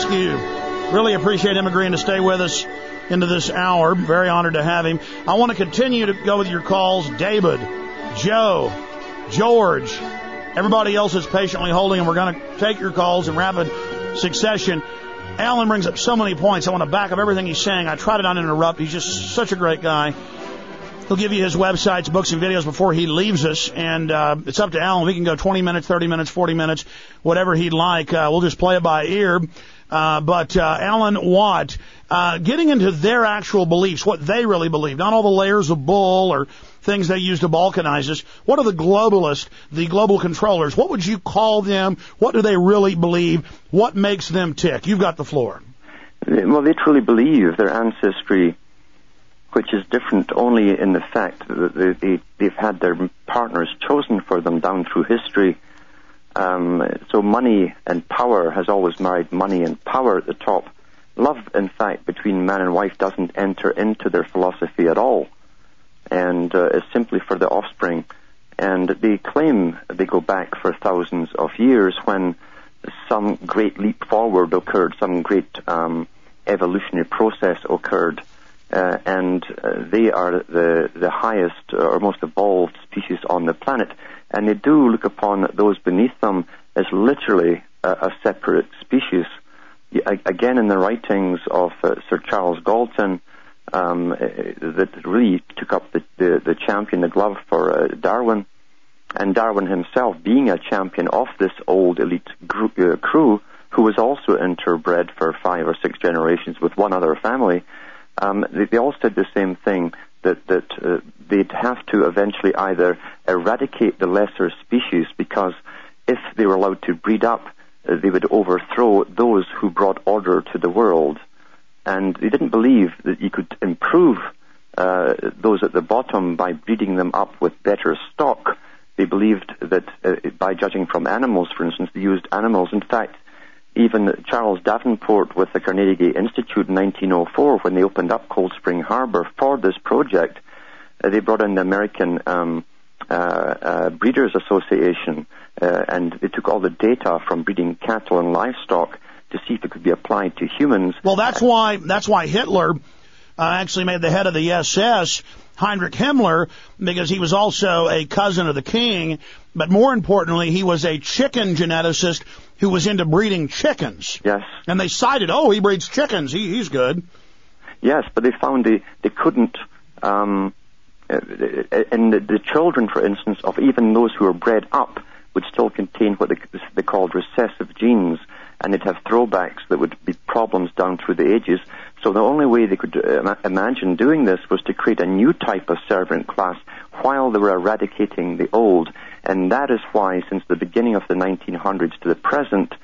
rescue. Really appreciate him agreeing to stay with us into this hour. Very honored to have him. I want to continue to go with your calls. David, Joe, George, everybody else is patiently holding, and we're going to take your calls in rapid succession. Alan brings up so many points. I want to back up everything he's saying. I try to not interrupt. He's just such a great guy. He'll give you his websites, books, and videos before he leaves us, and uh, it's up to Alan. We can go 20 minutes, 30 minutes, 40 minutes, whatever he'd like. Uh, we'll just play it by ear. Uh, but uh, Alan Watt, uh, getting into their actual beliefs, what they really believe, not all the layers of bull or things they use to balkanize us. What are the globalists, the global controllers? What would you call them? What do they really believe? What makes them tick? You've got the floor. Well, they truly believe their ancestry which is different only in the fact that they, have had their partners chosen for them down through history. Um, so money and power has always married money and power at the top. Love, in fact, between man and wife doesn't enter into their philosophy at all, and uh, is simply for the offspring. And they claim they go back for thousands of years when some great leap forward occurred, some great um, evolutionary process occurred uh, and uh, they are the, the highest or most evolved species on the planet. And they do look upon those beneath them as literally a, a separate species. Again, in the writings of uh, Sir Charles Galton, um, uh, that really took up the, the, the champion, the glove for uh, Darwin, and Darwin himself being a champion of this old elite uh, crew, who was also interbred for five or six generations with one other family, um, they, they, all said the same thing that that uh, they'd have to eventually either eradicate the lesser species because if they were allowed to breed up, uh, they would overthrow those who brought order to the world, and they didn't believe that you could improve uh, those at the bottom by breeding them up with better stock. They believed that uh, by judging from animals, for instance, they used animals. In fact, even Charles Davenport with the Carnegie Institute in 1904, when they opened up Cold Spring Harbor for this project, uh, they brought in the American um, uh, uh, Breeders Association, uh, and they took all the data from breeding cattle and livestock to see if it could be applied to humans. Well, that's why that's why Hitler uh, actually made the head of the SS Heinrich Himmler because he was also a cousin of the king, but more importantly, he was a chicken geneticist who was into breeding chickens. Yes. And they cited, oh, he breeds chickens. He, he's good. Yes, but they found they, they couldn't, um, uh, and the, the children, for instance, of even those who were bred up would still contain what they, they called recessive genes, and they'd have throwbacks that would be problems down through the ages. So the only way they could uh, imagine doing this was to create a new type of servant class while they were eradicating the old. And that is why, since the beginning of the 1900s to the present,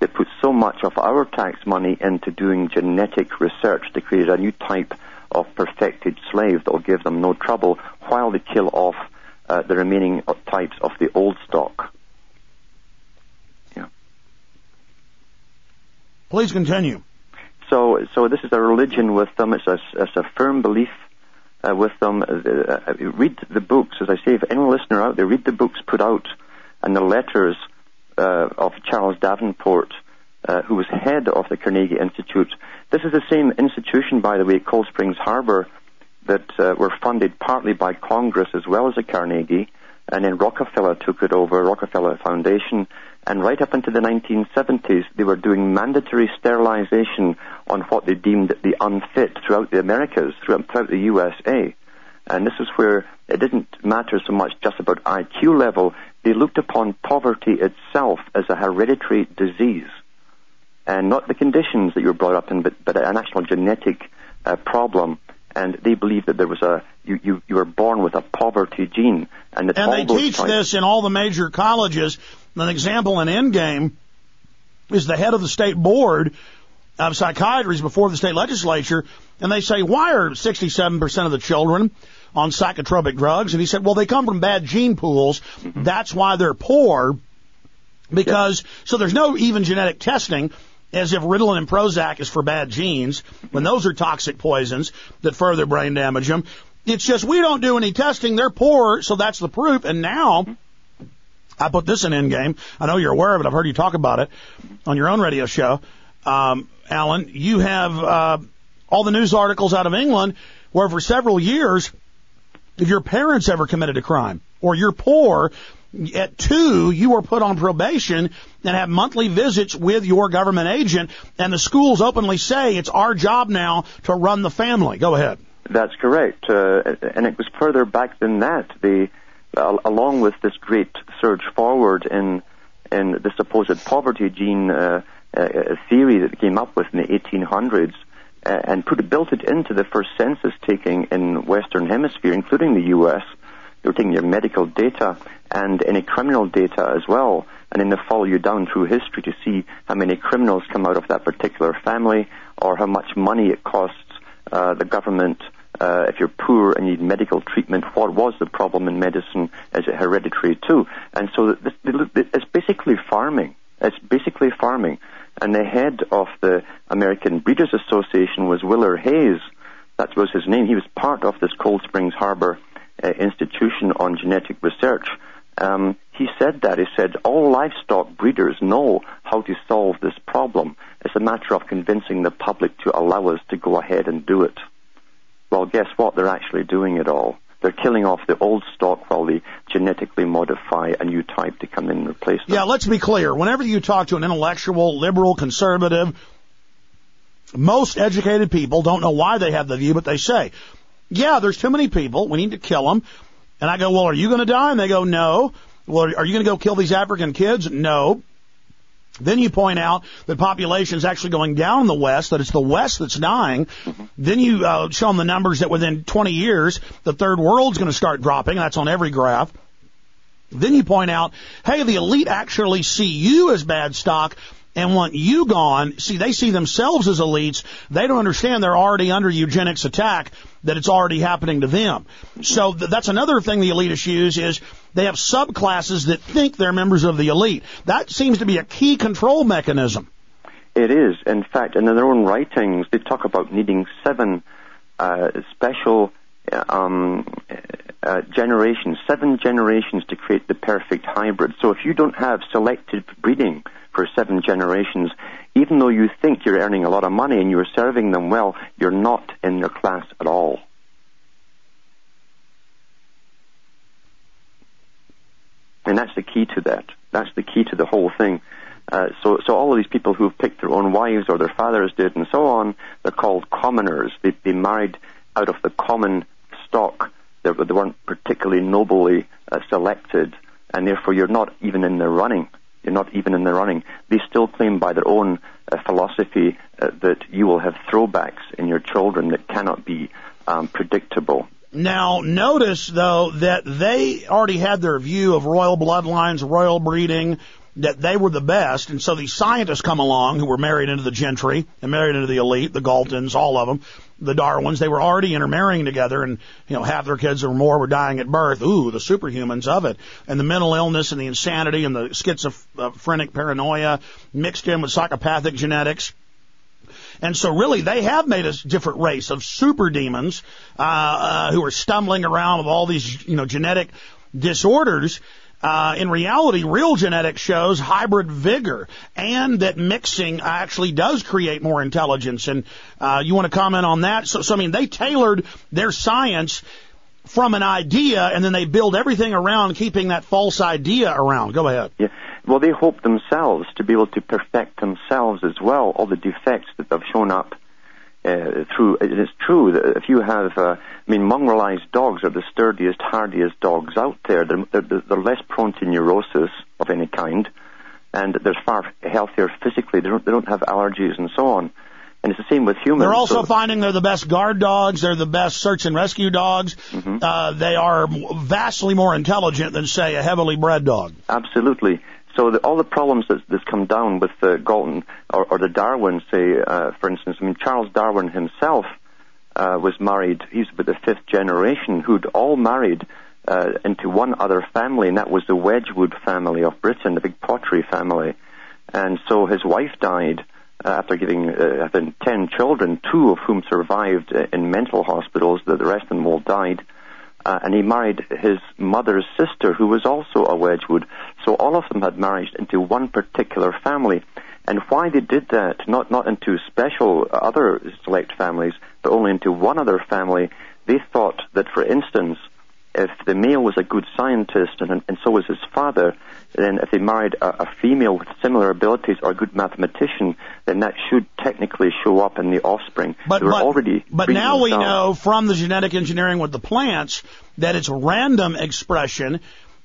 they put so much of our tax money into doing genetic research to create a new type of perfected slave that will give them no trouble while they kill off uh, the remaining types of the old stock. Yeah. Please continue. So, so this is a religion with them. It's a, it's a firm belief uh, with them. Uh, uh, read the books, as I say, if any listener out there, read the books put out and the letters uh, of Charles Davenport, uh, who was head of the Carnegie Institute. This is the same institution, by the way, Cold Springs Harbor, that uh, were funded partly by Congress as well as the Carnegie, and then Rockefeller took it over, Rockefeller Foundation, and right up into the 1970s, they were doing mandatory sterilization on what they deemed the unfit throughout the Americas, throughout the USA. And this is where it didn't matter so much just about IQ level. They looked upon poverty itself as a hereditary disease. And not the conditions that you were brought up in, but, but actual genetic uh, problem and they believe that there was a you, you, you were born with a poverty gene, and and they teach types. this in all the major colleges. An example in Endgame is the head of the state board of psychiatry before the state legislature, and they say, why are 67% of the children on psychotropic drugs? And he said, well, they come from bad gene pools. Mm-hmm. That's why they're poor. Because, so there's no even genetic testing as if Ritalin and Prozac is for bad genes, when those are toxic poisons that further brain damage them. It's just we don't do any testing. They're poor, so that's the proof. And now I put this in Endgame. I know you're aware of it. I've heard you talk about it on your own radio show. Um, Alan, you have uh, all the news articles out of England where for several years, if your parents ever committed a crime or you're poor, at two, you were put on probation and have monthly visits with your government agent, and the schools openly say it's our job now to run the family. Go ahead. That's correct, uh, and it was further back than that. The uh, along with this great surge forward in in the supposed poverty gene uh, uh theory that came up with in the 1800s, uh, and put built it into the first census taking in Western Hemisphere, including the U.S. They were taking your medical data and any criminal data as well, and then they follow you down through history to see how many criminals come out of that particular family, or how much money it costs uh, the government uh, if you're poor and need medical treatment, what was the problem in medicine? Is it hereditary too? And so it's basically farming. It's basically farming. And the head of the American Breeders Association was Willet Hays. That was his name. He was part of this Cold Springs Harbor uh, Institution on Genetic Research. Um, he said that. He said, all livestock breeders know how to solve this problem. It's a matter of convincing the public to allow us to go ahead and do it. Well, guess what? They're actually doing it all. They're killing off the old stock while they genetically modify a new type to come in and replace them. Yeah, let's be clear. Whenever you talk to an intellectual, liberal, conservative, most educated people don't know why they have the view, but they say, yeah, there's too many people. We need to kill them. And I go, well, are you going to die? And they go, no. Well, are you going to go kill these African kids? No. Then you point out that population is actually going down in the West, that it's the West that's dying. Mm-hmm. Then you uh, show them the numbers that within 20 years, the third world's going to start dropping. That's on every graph. Then you point out, hey, the elite actually see you as bad stock and want you gone. See, they see themselves as elites. They don't understand they're already under eugenics attack, that it's already happening to them. So th- that's another thing the elitists use is they have subclasses that think they're members of the elite. That seems to be a key control mechanism. It is. In fact, in their own writings, they talk about needing seven uh, special um, uh, generations, seven generations to create the perfect hybrid. So if you don't have selective breeding, for seven generations, even though you think you're earning a lot of money and you're serving them well, you're not in their class at all. And that's the key to that. That's the key to the whole thing. Uh, so, so all of these people who've picked their own wives or their fathers did and so on, they're called commoners. They, they married out of the common stock. They, weren't particularly nobly uh, selected, and therefore you're not even in the running you're not even in the running. They still claim by their own uh, philosophy uh, that you will have throwbacks in your children that cannot be um, predictable. Now, notice though that they already had their view of royal bloodlines, royal breeding, that they were the best, and so these scientists come along who were married into the gentry and married into the elite, the Galtons, all of them, the Darwins. They were already intermarrying together, and you know half their kids or more were dying at birth. Ooh, the superhumans of it, and the mental illness and the insanity and the schizophrenic paranoia mixed in with psychopathic genetics. And so really they have made a different race of super demons, uh, uh, who are stumbling around with all these, you know, genetic disorders uh, in reality, real genetics shows hybrid vigor and that mixing actually does create more intelligence. And uh, you want to comment on that? So, so, I mean, they tailored their science from an idea and then they build everything around keeping that false idea around. Go ahead. Yeah. Well, they hope themselves to be able to perfect themselves as well, all the defects that have shown up uh, through. It is true that if you have, uh, I mean, mongrelized dogs are the sturdiest, hardiest dogs out there. They're, they're, they're less prone to neurosis of any kind, and they're far healthier physically. They don't, they don't have allergies and so on. And it's the same with humans. They're also so, finding they're the best guard dogs. They're the best search and rescue dogs. Mm-hmm. Uh, they are vastly more intelligent than, say, a heavily bred dog. Absolutely. So the, all the problems that, that's come down with the Galton or, or the Darwin, say, uh, for instance, I mean, Charles Darwin himself uh, was married. He's with the fifth generation who'd all married uh, into one other family, and that was the Wedgwood family of Britain, the big pottery family. And so his wife died uh, after giving uh, having ten children, two of whom survived uh, in mental hospitals. The rest of them all died. Uh, and he married his mother's sister, who was also a Wedgwood. So all of them had married into one particular family. And why they did that, not, not into special other select families, but only into one other family, they thought that, for instance, if the male was a good scientist and, and so was his father, then if they married a, a, female with similar abilities or a good mathematician, then that should technically show up in the offspring. But, but, already but now we know from the genetic engineering with the plants that it's random expression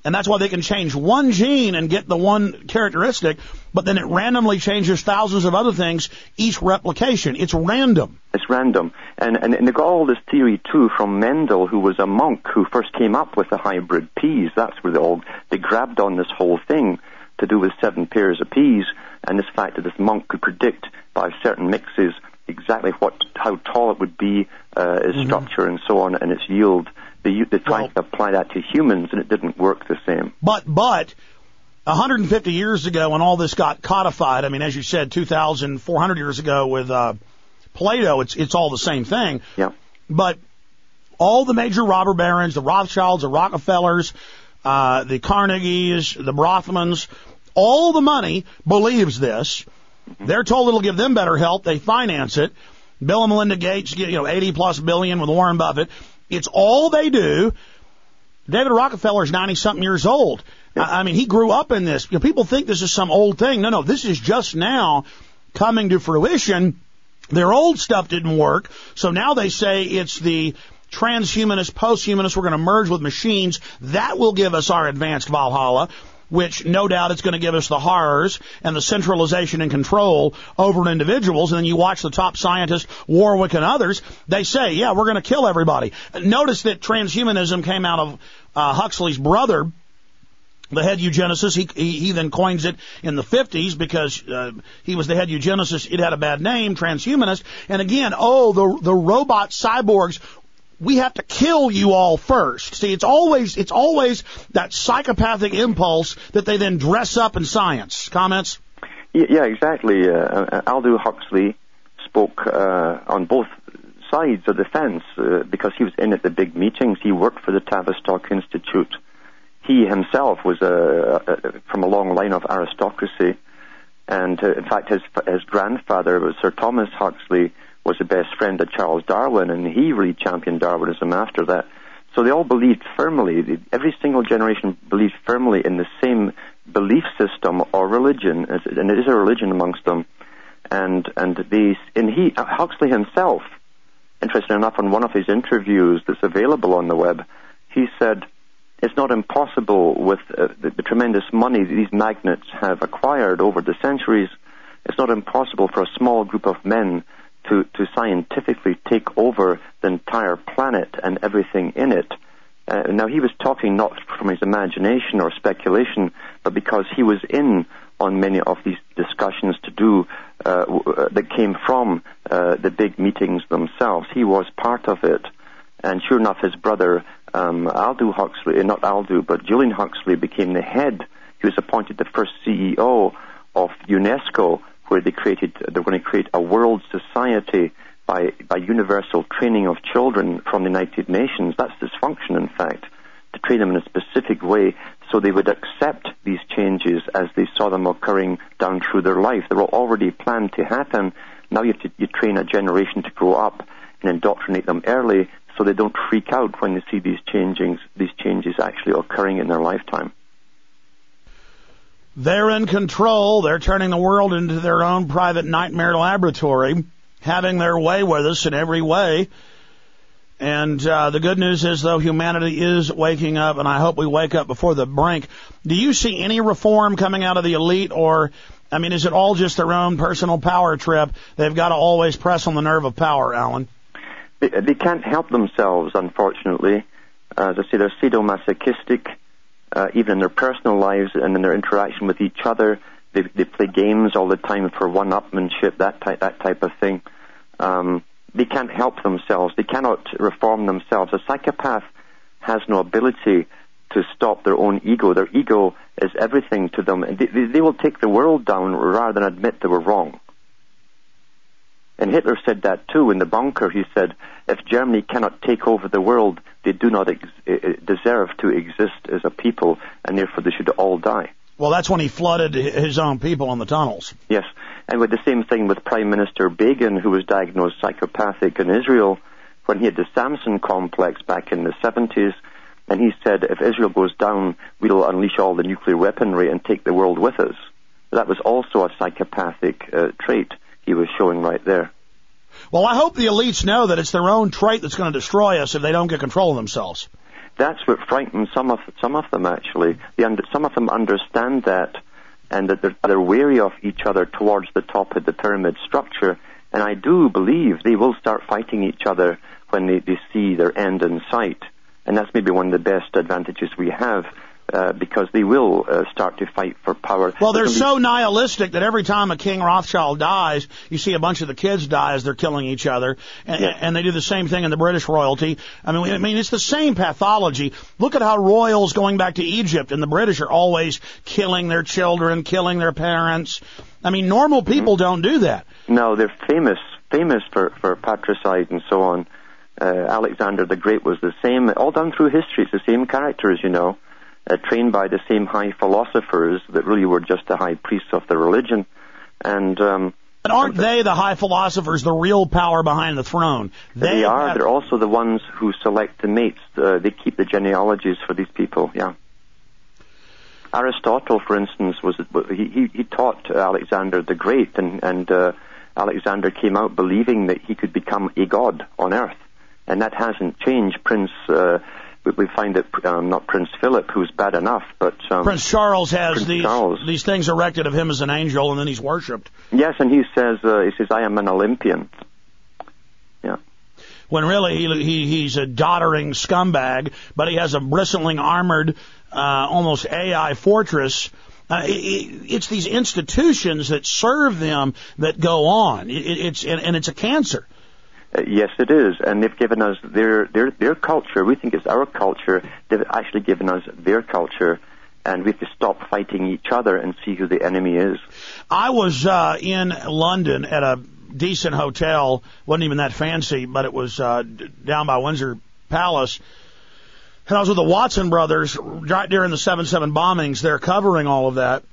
and that's why they can change one gene and get the one characteristic, but then it randomly changes thousands of other things each replication. It's random. It's random. And, and, and they got all this theory too from Mendel, who was a monk who first came up with the hybrid peas. That's where they all, they grabbed on this whole thing to do with seven pairs of peas and this fact that this monk could predict by certain mixes exactly what, how tall it would be, uh, its mm-hmm. structure and so on, and its yield. They, they tried well, to apply that to humans, and it didn't work the same. But but 150 years ago, when all this got codified, I mean, as you said, 2,400 years ago with uh, Plato, it's it's all the same thing. Yeah. But all the major robber barons, the Rothschilds, the Rockefellers, uh, the Carnegies, the Rothmans, all the money believes this. Mm-hmm. They're told it'll give them better health. They finance it. Bill and Melinda Gates get, you know, 80 plus billion with Warren Buffett. It's all they do. David Rockefeller is 90 something years old. I, I mean, he grew up in this. You know, people think this is some old thing. No, no, this is just now coming to fruition. Their old stuff didn't work. So now they say it's the transhumanist, posthumanist, we're going to merge with machines. That will give us our advanced Valhalla which no doubt it's going to give us the horrors and the centralization and control over individuals. And then you watch the top scientists, Warwick and others, they say, yeah, we're going to kill everybody. Notice that transhumanism came out of uh, Huxley's brother, the head eugenicist. He, he, he then coins it in the 50s because uh, he was the head eugenicist. It had a bad name, transhumanist. And again, oh, the the robot cyborgs we have to kill you all first. See, it's always it's always that psychopathic impulse that they then dress up in science. Comments? Yeah, exactly. Uh, uh, Aldous Huxley spoke uh, on both sides of the fence uh, because he was in at the big meetings. He worked for the Tavistock Institute. He himself was a, a, from a long line of aristocracy, and uh, in fact, his his grandfather was Sir Thomas Huxley was the best friend of Charles Darwin, and he really championed Darwinism after that. So they all believed firmly, every single generation believed firmly in the same belief system or religion, and it is a religion amongst them. And and these, and he Huxley himself, interesting enough, on one of his interviews that's available on the web, he said it's not impossible with uh, the, the tremendous money these magnates have acquired over the centuries. It's not impossible for a small group of men to, to scientifically take over the entire planet and everything in it. Uh, now, he was talking not from his imagination or speculation, but because he was in on many of these discussions to do uh, uh, that came from uh, the big meetings themselves. He was part of it. And sure enough, his brother, um, Aldous Huxley, uh, not Aldous, but Julian Huxley, became the head. He was appointed the first CEO of UNESCO where they created, they're going to create a world society by, by universal training of children from the United Nations. That's dysfunction, in fact, to train them in a specific way so they would accept these changes as they saw them occurring down through their life. They were already planned to happen. Now you have to you train a generation to grow up and indoctrinate them early so they don't freak out when they see these changings, these changes actually occurring in their lifetime. They're in control. They're turning the world into their own private nightmare laboratory, having their way with us in every way. And uh, the good news is, though, humanity is waking up, and I hope we wake up before the brink. Do you see any reform coming out of the elite, or, I mean, is it all just their own personal power trip? They've got to always press on the nerve of power, Alan. They, they can't help themselves, unfortunately. As I say, they're sadomasochistic uh, even in their personal lives and in their interaction with each other. They, they play games all the time for one-upmanship, that type, that type of thing. Um, they can't help themselves. They cannot reform themselves. A psychopath has no ability to stop their own ego. Their ego is everything to them. They, they, they will take the world down rather than admit they were wrong. And Hitler said that too in the bunker. He said, if Germany cannot take over the world, they do not ex- eh, eh, deserve to exist as a people, and therefore they should all die. Well, that's when he flooded his own people in the tunnels. Yes, and with the same thing with Prime Minister Begin, who was diagnosed psychopathic in Israel when he had the Samson complex back in the 70s. And he said, if Israel goes down, we'll unleash all the nuclear weaponry and take the world with us. That was also a psychopathic uh, trait he was showing right there. Well, I hope the elites know that it's their own trait that's going to destroy us if they don't get control of themselves. That's what frightens some of some of them. Actually, under, some of them understand that, and that they're, they're wary of each other towards the top of the pyramid structure. And I do believe they will start fighting each other when they, they see their end in sight. And that's maybe one of the best advantages we have uh, because they will uh, start to fight for power. Well, they're so nihilistic that every time a King Rothschild dies, you see a bunch of the kids die as they're killing each other, and, yes. and they do the same thing in the British royalty. I mean, I mean, it's the same pathology. Look at how royals going back to Egypt and the British are always killing their children, killing their parents. I mean, normal people mm-hmm. don't do that. No, they're famous, famous for for patricide and so on. Uh, Alexander the Great was the same, all down through history. It's the same characters, you know uh, trained by the same high philosophers that really were just the high priests of the religion. And um, but aren't they the high philosophers, the real power behind the throne? They, they are. Have... They're also the ones who select the mates. Uh, they keep the genealogies for these people. Yeah. Aristotle, for instance, was he, he taught Alexander the Great, and, and uh, Alexander came out believing that he could become a god on earth, and that hasn't changed. Prince uh, we find that um, not Prince Philip, who's bad enough, but um, Prince Charles has Prince these Charles. these things erected of him as an angel, and then he's worshipped. Yes, and he says uh, he says I am an Olympian. Yeah. When really he, he he's a doddering scumbag, but he has a bristling armored, uh, almost AI fortress. Uh, it, it's these institutions that serve them that go on. It, it's and, and it's a cancer. Uh, yes, it is, and they've given us their their their culture. We think it's our culture. They've actually given us their culture, and we have to stop fighting each other and see who the enemy is. I was uh, in London at a decent hotel. wasn't even that fancy, but it was uh, down by Windsor Palace. And I was with the Watson brothers right during the 7-7 bombings. They're covering all of that.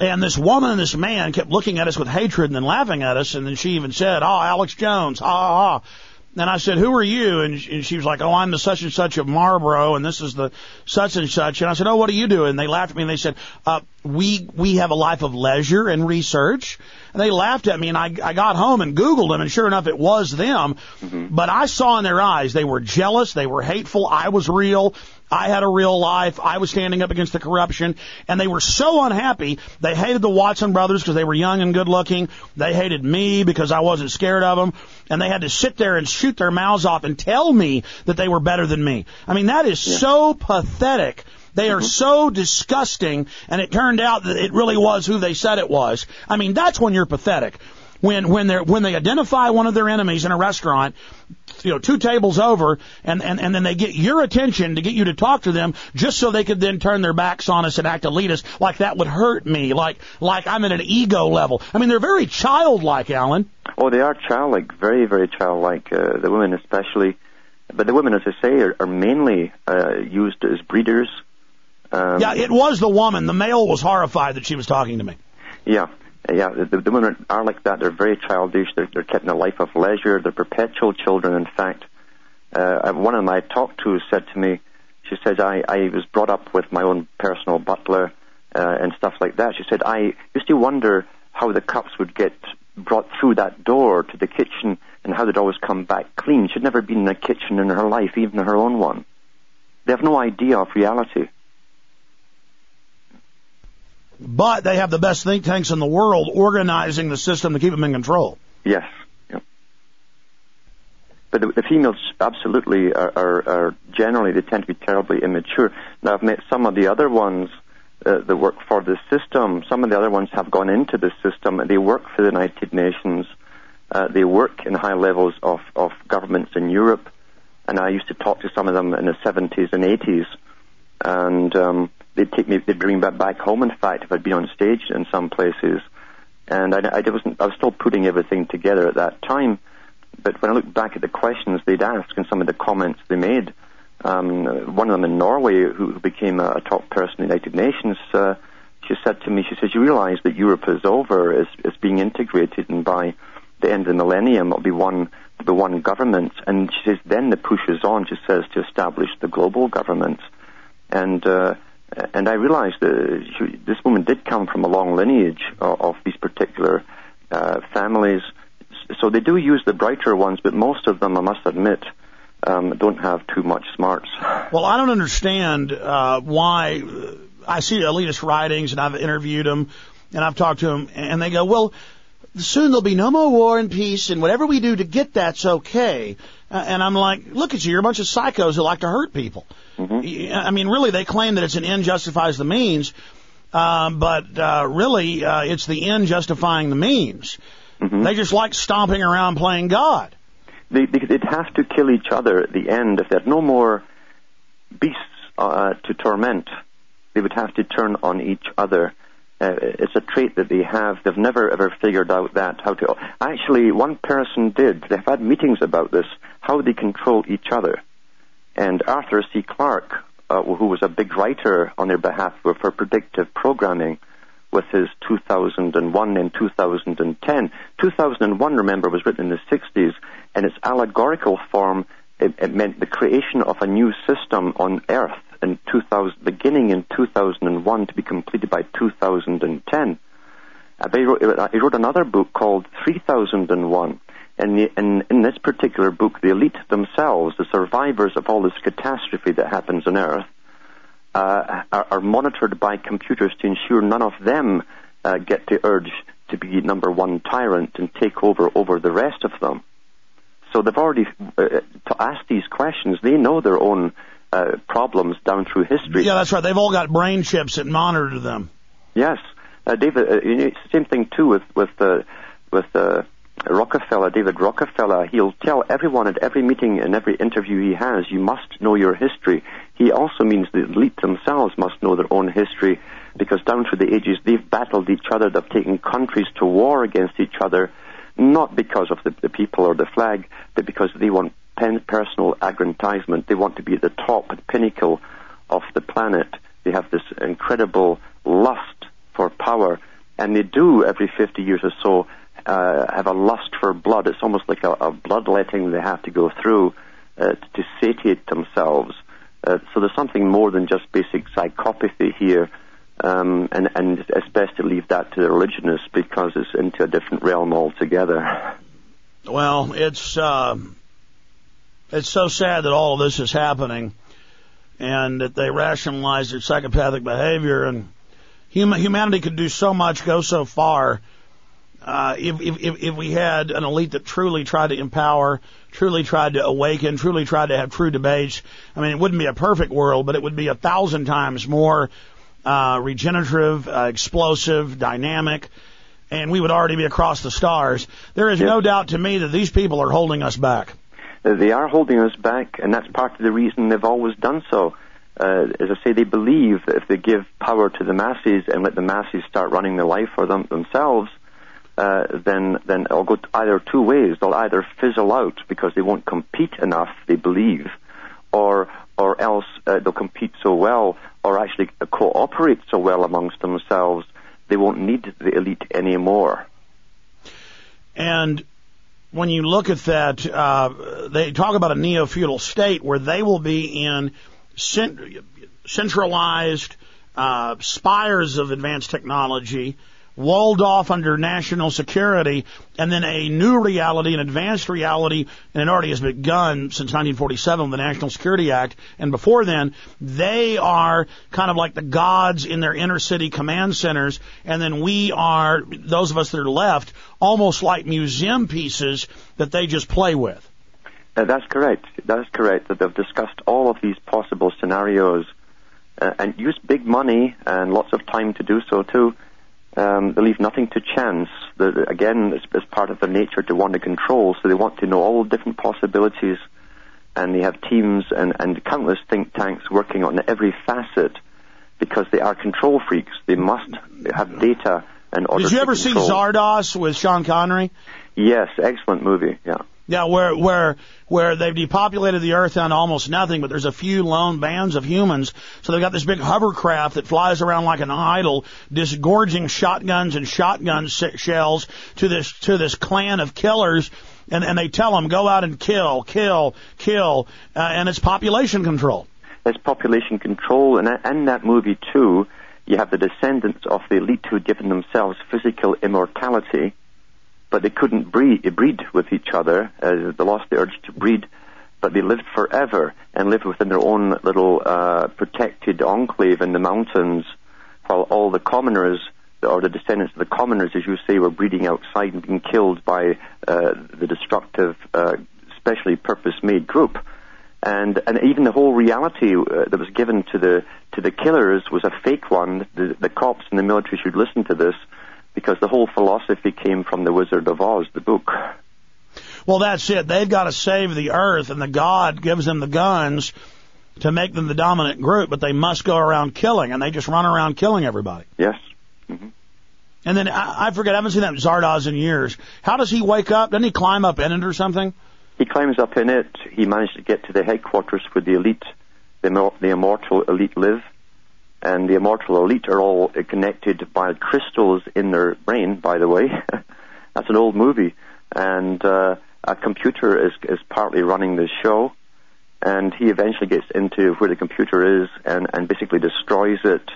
And this woman and this man kept looking at us with hatred and then laughing at us. And then she even said, Oh, Alex Jones, ha ha ha. And I said, who are you? And she was like, oh, I'm the such and such of Marlborough, and this is the such and such. And I said, oh, what do you do? And they laughed at me and they said, uh, we, we have a life of leisure and research. And they laughed at me and I, I got home and Googled them and sure enough it was them. Mm-hmm. But I saw in their eyes, they were jealous, they were hateful, I was real, I had a real life. I was standing up against the corruption, and they were so unhappy. They hated the Watson brothers because they were young and good looking. They hated me because I wasn't scared of them, and they had to sit there and shoot their mouths off and tell me that they were better than me. I mean, that is yeah. so pathetic. They are mm-hmm. so disgusting, and it turned out that it really was who they said it was. I mean, that's when you're pathetic when when they when they identify one of their enemies in a restaurant, you know, two tables over, and, and and then they get your attention to get you to talk to them, just so they could then turn their backs on us and act elitist, like that would hurt me, like like I'm at an ego level. I mean, they're very childlike, Alan. Oh, they are childlike, very very childlike. Uh, the women especially, but the women, as I say, are, are mainly uh, used as breeders. Um, yeah, it was the woman. The male was horrified that she was talking to me. Yeah, yeah, the, the women are like that. They're very childish. They're, they're kept in a life of leisure. They're perpetual children. In fact, uh, one of them I talked to said to me, she says, I, I was brought up with my own personal butler uh, and stuff like that. She said, I used to wonder how the cups would get brought through that door to the kitchen and how they'd always come back clean. She'd never been in a kitchen in her life, even her own one. They have no idea of reality. But they have the best think tanks in the world organizing the system to keep them in control. Yes. But the, the females absolutely are, are, are, generally, they tend to be terribly immature. Now, I've met some of the other ones uh, that work for the system. Some of the other ones have gone into the system they work for the United Nations. Uh, they work in high levels of, of governments in Europe. And I used to talk to some of them in the 70s and 80s. And um, they'd take me, they'd bring me back home. In fact, if I'd been on stage in some places, And I, I wasn't, I was still putting everything together at that time. But when I look back at the questions they'd asked and some of the comments they made, um, one of them in Norway, who became a, top person in the United Nations, uh, she said to me, she says, you realize that Europe is over, is, is being integrated, and by the end of the millennium, it'll be one, the one government. And she says, then the push is on, she says, to establish the global government. And, uh, and I realized that she, this woman did come from a long lineage of, of these particular uh, families. So they do use the brighter ones, but most of them, I must admit, um, don't have too much smarts. Well, I don't understand uh, why. I see elitist writings, and I've interviewed them, and I've talked to them, and they go, "Well, soon there'll be no more war and peace, and whatever we do to get that's okay." Uh, and I'm like, "Look at you! You're a bunch of psychos who like to hurt people." Mm-hmm. I mean, really, they claim that it's an end justifies the means, um, but uh, really, uh, it's the end justifying the means. Mm-hmm. They just like stomping around playing God. They, they, would have to kill each other at the end if there's no more beasts uh, to torment they would have to turn on each other. Uh, it's a trait that they have. They've never ever figured out that how to. Actually, one person did. They've had meetings about this, how they control each other. And Arthur C. Clarke, uh, who was a big writer on their behalf for predictive programming, with his 2001 and 2010. 2001, remember, was written in the 60s, and its allegorical form it, it meant the creation of a new system on Earth in 2000, beginning in 2001 to be completed by 2010. Uh, he, wrote, uh, he wrote another book called 3001. And in, in, in this particular book, the elite themselves, the survivors of all this catastrophe that happens on Earth, uh, are, are, monitored by computers to ensure none of them uh, get the urge to be number one tyrant and take over over the rest of them. So they've already uh, to ask these questions. They know their own uh, problems down through history. Yeah, that's right. They've all got brain chips that monitor them. Yes, uh, David. Uh, you know, same thing too with with uh, with uh, Rockefeller, David Rockefeller. He'll tell everyone at every meeting and every interview he has, you must know your history. He also means the elite themselves must know their own history because down through the ages they've battled each other, they've taken countries to war against each other, not because of the, the people or the flag, but because they want personal aggrandizement. They want to be at the top, pinnacle of the planet. They have this incredible lust for power, and they do every 50 years or so uh, have a lust for blood. It's almost like a, a bloodletting they have to go through uh, to satiate themselves. Uh, so there's something more than just basic psychopathy here, um, and, and it's best to leave that to the religionists because it's into a different realm altogether. Well, it's uh, it's so sad that all of this is happening and that they rationalize their psychopathic behavior and human, humanity could do so much, go so far. Uh, if, if, if we had an elite that truly tried to empower, truly tried to awaken, truly tried to have true debates, I mean, it wouldn't be a perfect world, but it would be a thousand times more uh, regenerative, uh, explosive, dynamic, and we would already be across the stars. There is no doubt to me that these people are holding us back. They are holding us back, and that's part of the reason they've always done so. Uh, as I say, they believe that if they give power to the masses and let the masses start running their life for them themselves, uh, then then it'll go either two ways. They'll either fizzle out because they won't compete enough, they believe, or or else uh, they'll compete so well, or actually cooperate so well amongst themselves, they won't need the elite anymore. And when you look at that, uh, they talk about a neo-feudal state where they will be in cent- centralized uh, spires of advanced technology walled off under national security, and then a new reality, an advanced reality, and it already has begun since 1947 with the National Security Act, and before then, they are kind of like the gods in their inner city command centers, and then we are, those of us that are left, almost like museum pieces that they just play with. Uh, that's correct. That's correct. That they've discussed all of these possible scenarios uh, and used big money and lots of time to do so too um, they leave nothing to chance. Again, it's, it's part of their nature to want to control, so they want to know all the different possibilities, and they have teams and, and countless think tanks working on every facet because they are control freaks. They must have data in order Did you ever see Zardoz with Sean Connery? Yes, excellent movie. Yeah. Yeah, where where where they've depopulated the earth down to almost nothing, but there's a few lone bands of humans. So they've got this big hovercraft that flies around like an idol, disgorging shotguns and shotgun shells to this to this clan of killers. And, and they tell them go out and kill, kill, kill, uh, and it's population control. It's population control, and in that movie too, you have the descendants of the elite who had given themselves physical immortality, but they couldn't breed, breed with each other. Uh, they lost the urge to breed, but they lived forever and lived within their own little uh, protected enclave in the mountains, while all the commoners, or the descendants of the commoners, as you say, were breeding outside and being killed by uh, the destructive, uh, specially purpose-made group and and even the whole reality uh, that was given to the to the killers was a fake one. The, the cops and the military should listen to this because the whole philosophy came from the Wizard of Oz, the book. Well, that's it. They've got to save the earth, and the God gives them the guns to make them the dominant group, but they must go around killing, and they just run around killing everybody. Yes. hmm And then I, I forget, I haven't seen that Zardoz in years. How does he wake up? Doesn't he climb up in it or something? He climbs up in it. He managed to get to the headquarters where the elite, the, the immortal elite live. And the immortal elite are all connected by crystals in their brain, by the way. That's an old movie. And uh, a computer is, is partly running the show. And he eventually gets into where the computer is and, and basically destroys it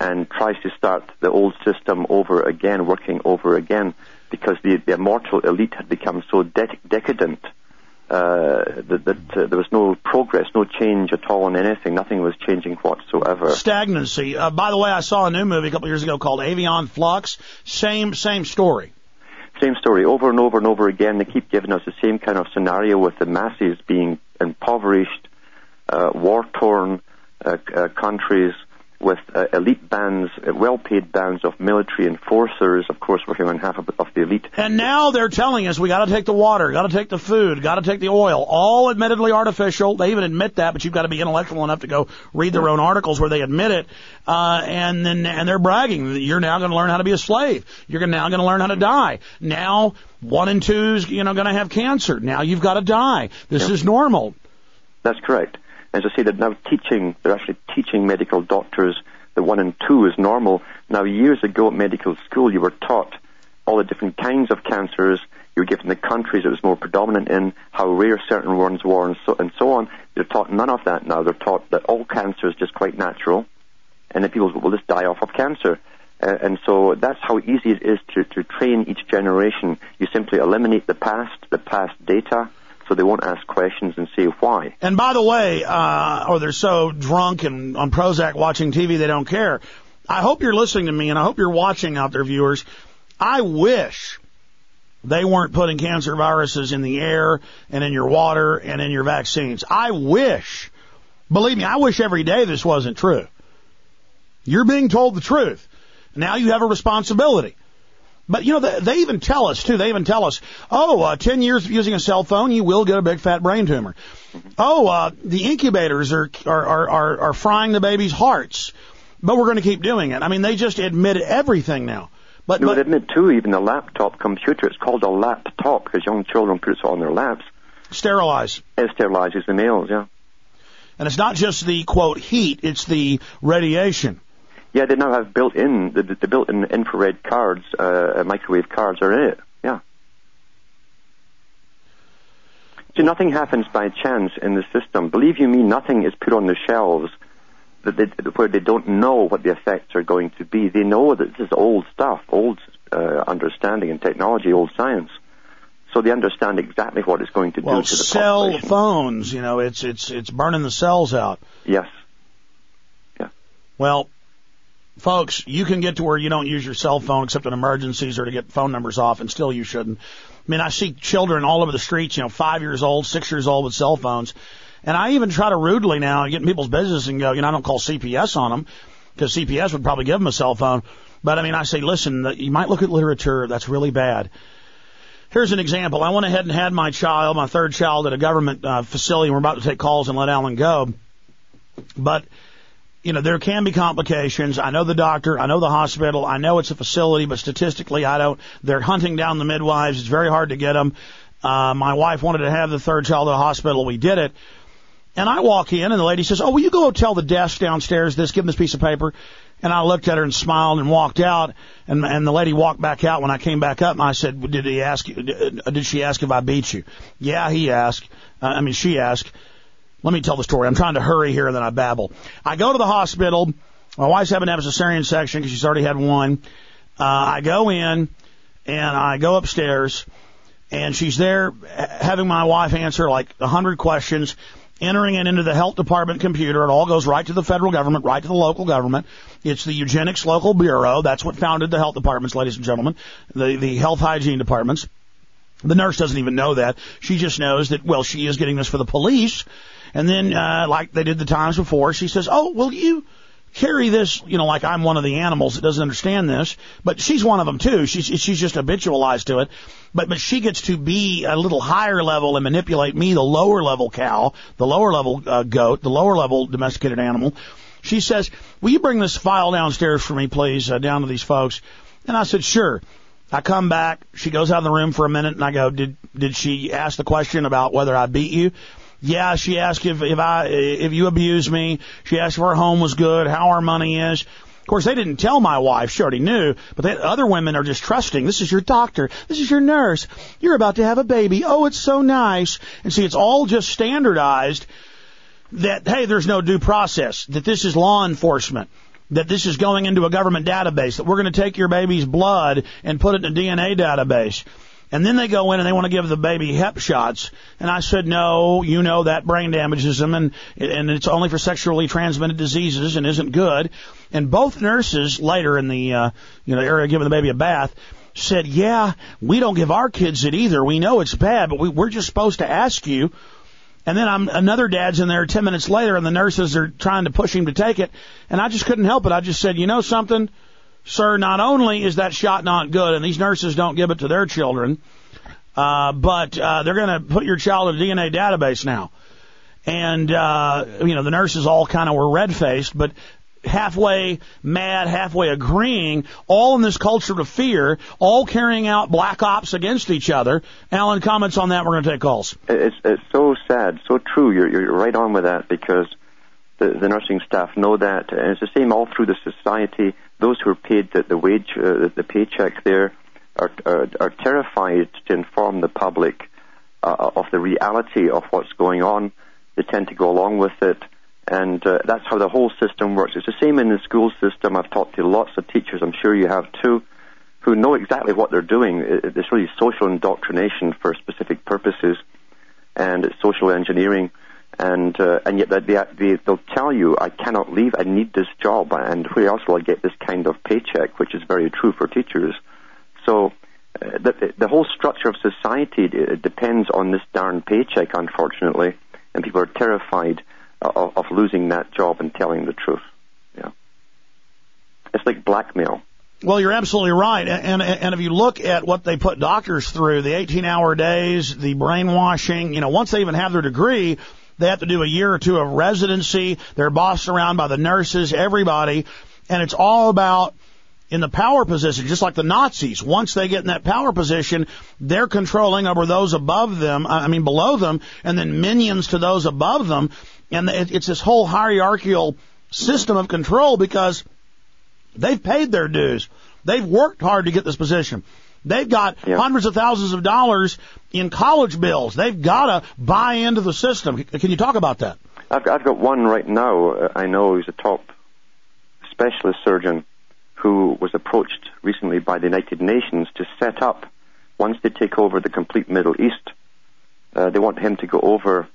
and tries to start the old system over again, working over again, because the, the immortal elite had become so de- decadent uh, that, that uh, there was no progress, no change at all in anything. Nothing was changing whatsoever. Stagnancy. Uh, by the way, I saw a new movie a couple years ago called Aeon Flux. Same same story. Same story over and over and over again. They keep giving us the same kind of scenario with the masses being impoverished, uh, war-torn uh, uh, countries with uh, elite bands, uh, well-paid bands of military enforcers. Of course, we're hearing half of, of the elite. And now they're telling us we got to take the water, got to take the food, got to take the oil. All admittedly artificial. They even admit that, but you've got to be intellectual enough to go read their own articles where they admit it. Uh, and then and they're bragging that you're now going to learn how to be a slave. You're now going to learn how to die. Now one and two's you know going to have cancer. Now you've got to die. This Yeah. is normal. That's correct. As I say, they're now teaching, they're actually teaching medical doctors that one and two is normal. Now, years ago at medical school, you were taught all the different kinds of cancers. You were given the countries it was more predominant in, how rare certain ones were, and so, and so on. They're taught none of that now. They're taught that all cancer is just quite natural, and that people will just die off of cancer. Uh, and so that's how easy it is to, to train each generation. You simply eliminate the past, the past data, so they won't ask questions and say why. And by the way, uh, or they're so drunk and on Prozac watching TV they don't care. I hope you're listening to me and I hope you're watching out there, viewers. I wish they weren't putting cancer viruses in the air and in your water and in your vaccines. I wish, believe me, I wish every day this wasn't true. You're being told the truth. Now you have a responsibility. But you know, they, they even tell us too. They even tell us, oh, uh, 10 years of using a cell phone, you will get a big fat brain tumor. Oh, uh, the incubators are, are, are, are, are frying the baby's hearts. But we're going to keep doing it. I mean, they just admit everything now. But, You would but admit too, even the laptop computer, it's called a laptop because young children put it on their laps. sterilize. It sterilizes the males, yeah. And it's not just the quote heat, it's the radiation. Yeah, they now have built-in, the, the built-in infrared cards, uh, microwave cards are in it, yeah. See, nothing happens by chance in the system. Believe you me, nothing is put on the shelves that they, where they don't know what the effects are going to be. They know that this is old stuff, old uh, understanding and technology, old science. So they understand exactly what it's going to Well, do to the cell population. phones, you know, it's it's it's burning the cells out. Yes. Yeah. Well, folks, you can get to where you don't use your cell phone except in emergencies or to get phone numbers off, and still you shouldn't. I mean, I see children all over the streets, you know, five years old, six years old with cell phones, and I even try to rudely now get in people's business and go, you know, I don't call CPS on them because CPS would probably give them a cell phone, but I mean, I say, listen, you might look at literature that's really bad. Here's an example. I went ahead and had my child, my third child, at a government uh, facility. We're about to take calls and let Alan go, but you know, there can be complications. I know the doctor. I know the hospital. I know it's a facility, but statistically, I don't. They're hunting down the midwives. It's very hard to get them. Uh, my wife wanted to have the third child at the hospital. We did it. And I walk in, and the lady says, "Oh, will you go tell the desk downstairs this? Give them this piece of paper." And I looked at her and smiled and walked out. And and the lady walked back out when I came back up. And I said, "Did he ask? You, did she ask if I beat you?" Yeah, he asked. Uh, I mean, she asked. Let me tell the story. I'm trying to hurry here, and then I babble. I go to the hospital. My wife's having to have a cesarean section because she's already had one. Uh, I go in, and I go upstairs, and she's there having my wife answer like a hundred questions entering it into the health department computer. It all goes right to the federal government, right to the local government. It's the eugenics local bureau. That's what founded the health departments, ladies and gentlemen, the, the health hygiene departments. The nurse doesn't even know that. She just knows that, well, she is getting this for the police. And then, uh, like they did the times before, she says, oh, will you carry this, you know, like I'm one of the animals that doesn't understand this, but she's one of them too. She's, she's just habitualized to it. But, but she gets to be a little higher level and manipulate me, the lower level cow, the lower level uh, goat, the lower level domesticated animal. She says, will you bring this file downstairs for me, please, uh, down to these folks? And I said, sure. I come back. She goes out of the room for a minute, and I go, "Did did she ask the question about whether I beat you?" Yeah, she asked if if I if you abused me. She asked if our home was good, how our money is. Of course, they didn't tell my wife. She already knew. But they, other women are just trusting. This is your doctor. This is your nurse. You're about to have a baby. Oh, it's so nice. And see, it's all just standardized that, hey, there's no due process, that this is law enforcement, that this is going into a government database, that we're going to take your baby's blood and put it in a DNA database. And then they go in and they want to give the baby hep shots. And I said, no, you know that brain damages them and, and it's only for sexually transmitted diseases and isn't good. And both nurses later in the, uh, you know, area giving the baby a bath said, yeah, we don't give our kids it either. We know it's bad, but we, we're just supposed to ask you. And then I'm, another dad's in there 10 minutes later and the nurses are trying to push him to take it. And I just couldn't help it. I just said, you know something? Sir, not only is that shot not good, and these nurses don't give it to their children, uh, but uh, they're going to put your child in a DNA database now. And, uh, you know, the nurses all kind of were red faced, but halfway mad, halfway agreeing, all in this culture of fear, all carrying out black ops against each other. Alan, comments on that? We're going to take calls. It's, it's so sad, so true. You're, you're right on with that because the, the nursing staff know that, and it's the same all through the society those who are paid the, the wage, uh, the paycheck there, are, are, are terrified to inform the public uh, of the reality of what's going on. They tend to go along with it, and uh, that's how the whole system works. It's the same in the school system. I've talked to lots of teachers, I'm sure you have too, who know exactly what they're doing. It's really social indoctrination for specific purposes, and it's social engineering and uh, and yet they, they they'll tell you I cannot leave. I need this job. And where else will I get this kind of paycheck? Which is very true for teachers. So uh, the the whole structure of society depends on this darn paycheck unfortunately. And people are terrified of, of losing that job and telling the truth. Yeah. It's like blackmail. Well, you're absolutely right. And, and, and if you look at what they put doctors through, the 18 hour days, the brainwashing, you know, once they even have their degree, they have to do a year or two of residency. They're bossed around by the nurses, everybody. And it's all about in the power position, just like the Nazis. Once they get in that power position, they're controlling over those above them, I mean below them, and then minions to those above them. And it's this whole hierarchical system of control because they've paid their dues. They've worked hard to get this position. They've got yep. hundreds of thousands of dollars in college bills. They've got to buy into the system. Can you talk about that? I've, I've got one right now. Uh, I know he's a top specialist surgeon who was approached recently by the United Nations to set up, once they take over the complete Middle East, uh, they want him to go over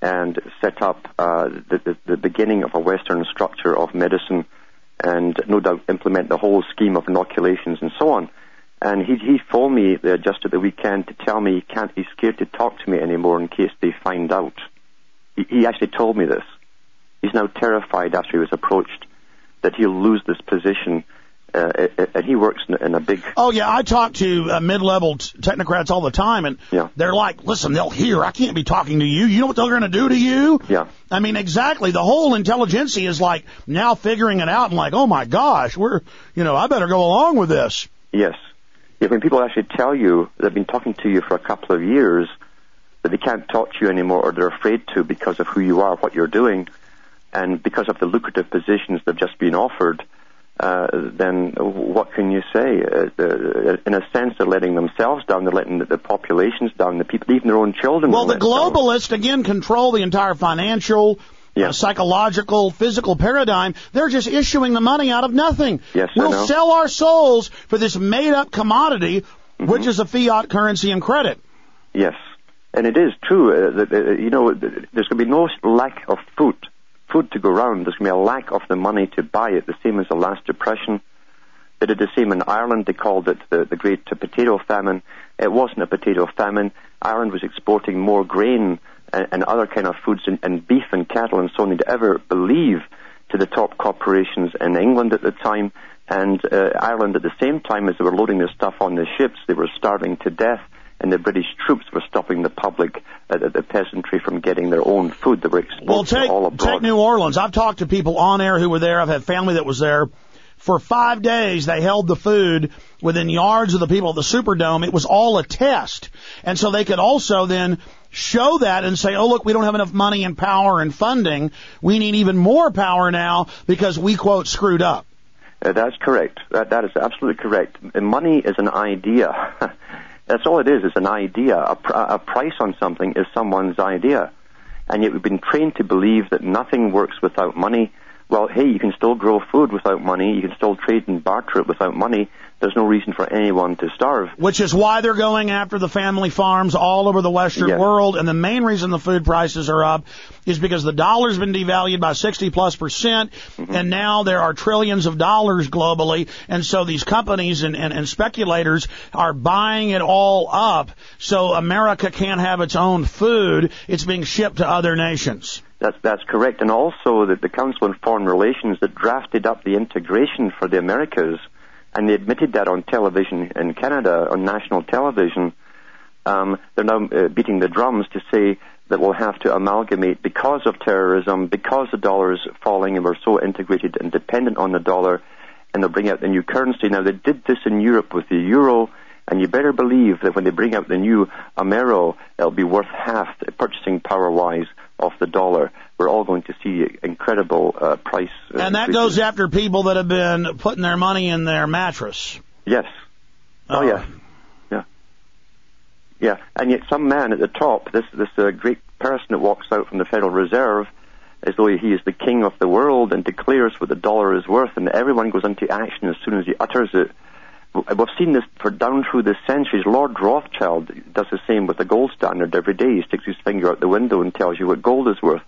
and set up uh, the, the, the beginning of a Western structure of medicine and no doubt implement the whole scheme of inoculations and so on. And he he phoned me uh, just at the weekend to tell me he can't he's scared to talk to me anymore in case they find out. He, he actually told me this. He's now terrified after he was approached that he'll lose this position Uh, and he works in, in a big. Oh yeah, I talk to uh, mid-level technocrats all the time, and Yeah. they're like, "Listen, they'll hear. I can't be talking to you. You know what they're going to do to you?" Yeah. I mean, exactly. The whole intelligentsia is like now figuring it out and like, "Oh my gosh, we're, you know, I better go along with this." Yes. Yeah, when people actually tell you they've been talking to you for a couple of years, that they can't talk to you anymore or they're afraid to because of who you are, what you're doing, and because of the lucrative positions they've just been offered, uh, then what can you say? Uh, uh, in a sense, they're letting themselves down, they're letting the, populations down, the people, even their own children. Well, the let down. globalists again control the entire financial, Yeah. uh, psychological, physical paradigm. They're just issuing the money out of nothing. Yes, we'll sell our souls for this made-up commodity, Mm-hmm. which is a fiat currency and credit. Yes, and it is true. Uh, that, uh, you know, there's going to be no lack of food, food to go around. There's going to be a lack of the money to buy it. The same as the last depression. They did the same in Ireland. They called it the, the Great Potato Famine. It wasn't a potato famine. Ireland was exporting more grain and, and other kind of foods and, and beef and cattle and so on they'd ever believe to the top corporations in England at the time. And uh, Ireland, at the same time as they were loading their stuff on the ships, they were starving to death, and the British troops were stopping the public, uh, the peasantry, from getting their own food. They were exporting Well, take all abroad. take New Orleans. I've talked to people on air who were there. I've had family that was there. For five days, they held the food within yards of the people at the Superdome. It was all a test, and so they could also then show that and say, "Oh, look, we don't have enough money and power and funding. We need even more power now because we quote screwed up." Uh, that's correct. That, that is absolutely correct. And Money is an idea. that's all it is. It's an idea. A, pr- a price on something is someone's idea. And yet we've been trained to believe that nothing works without money. Well, hey, you can still grow food without money. You can still trade and barter it without money. There's no reason for anyone to starve. which is why they're going after the family farms all over the Western Yes. world. And the main reason the food prices are up is because the dollar's been devalued by 60 plus percent, mm-hmm. and now there are trillions of dollars globally. And so these companies and, and, and speculators are buying it all up. So America can't have its own food. It's being shipped to other nations. That's, that's correct. And also the Council on Foreign Relations that drafted up the integration for the Americas, and they admitted that on television in Canada, on national television, um, they're now uh, beating the drums to say that we'll have to amalgamate because of terrorism, because the dollar is falling and we're so integrated and dependent on the dollar, and they'll bring out the new currency. Now, they did this in Europe with the euro, and you better believe that when they bring out the new Amero, it'll be worth half purchasing power wise of the dollar. We're all going to see incredible uh, price. Uh, And that increases. goes after people that have been putting their money in their mattress. Yes. Oh, Uh, yes. Yeah. Yeah. And yet, some man at the top, this this uh, great person that walks out from the Federal Reserve, as though he is the king of the world and declares what the dollar is worth, and everyone goes into action as soon as he utters it. We've seen this for down through the centuries. Lord Rothschild does the same with the gold standard every day. He sticks his finger out the window and tells you what gold is worth.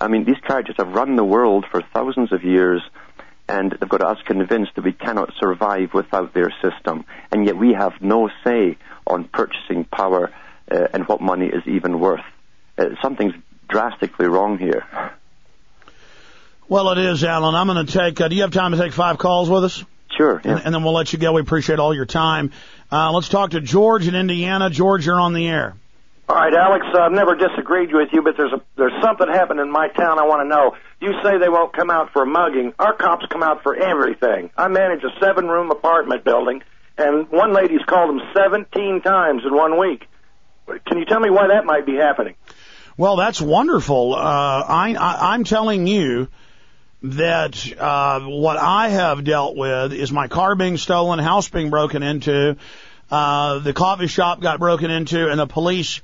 I mean, these characters have run the world for thousands of years, and they've got us convinced that we cannot survive without their system. And yet we have no say on purchasing power uh, and what money is even worth. Uh, something's drastically wrong here. Well, it is, Alan. I'm going to take. Uh, do you have time to take five calls with us? Sure. Yeah. and, and then we'll let you go. We appreciate all your time. Uh, let's talk to George in Indiana. George, you're on the air. All right, Alex. Uh, I've never disagreed with you, but there's a there's something happened in my town. I want to know. You say they won't come out for a mugging. Our cops come out for everything. I manage a seven room apartment building, and one lady's called them 17 times in one week. Can you tell me why that might be happening? Well, that's wonderful. Uh, I, I, I'm telling you that uh, what I have dealt with is my car being stolen, house being broken into, uh, the coffee shop got broken into, and the police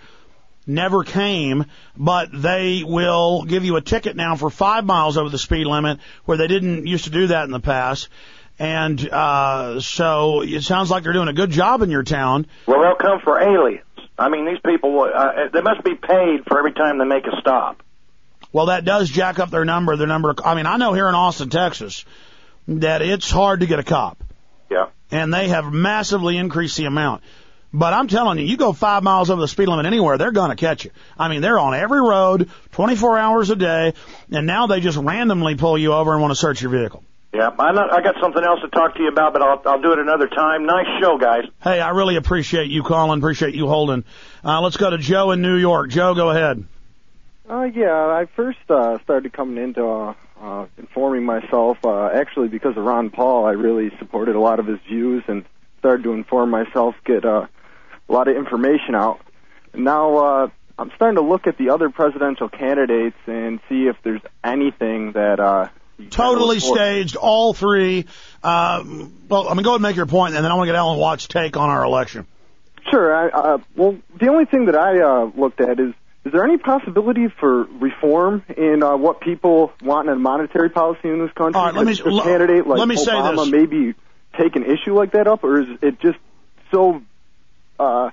never came, but they will give you a ticket now for five miles over the speed limit, where they didn't used to do that in the past. And uh, so it sounds like they're doing a good job in your town. Well, they'll come for aliens. I mean, these people uh, they must be paid for every time they make a stop. Well, that does jack up their number. Their number. I mean, I know here in Austin, Texas, that it's hard to get a cop, Yeah. and they have massively increased the amount. But I'm telling you, you go five miles over the speed limit anywhere, they're going to catch you. I mean, they're on every road, 24 hours a day, and now they just randomly pull you over and want to search your vehicle. Yeah, I, not, I got something else to talk to you about, but I'll, I'll do it another time. Nice show, guys. Hey, I really appreciate you calling. Appreciate you holding. Uh, let's go to Joe in New York. Joe, go ahead. Uh, yeah, I first uh, started coming into uh, uh, informing myself uh, actually because of Ron Paul. I really supported a lot of his views and started to inform myself, get uh, a lot of information out. And now uh, I'm starting to look at the other presidential candidates and see if there's anything that uh, Totally staged, all three. Uh, well, I'm gonna go ahead and make your point, and then I want to get Alan Watt's take on our election. Sure. I, uh, well, the only thing that I uh, looked at is is there any possibility for reform in uh, what people want in a monetary policy in this country? All right, let me, a candidate like let me Obama say this. maybe take an issue like that up, or is it just so uh,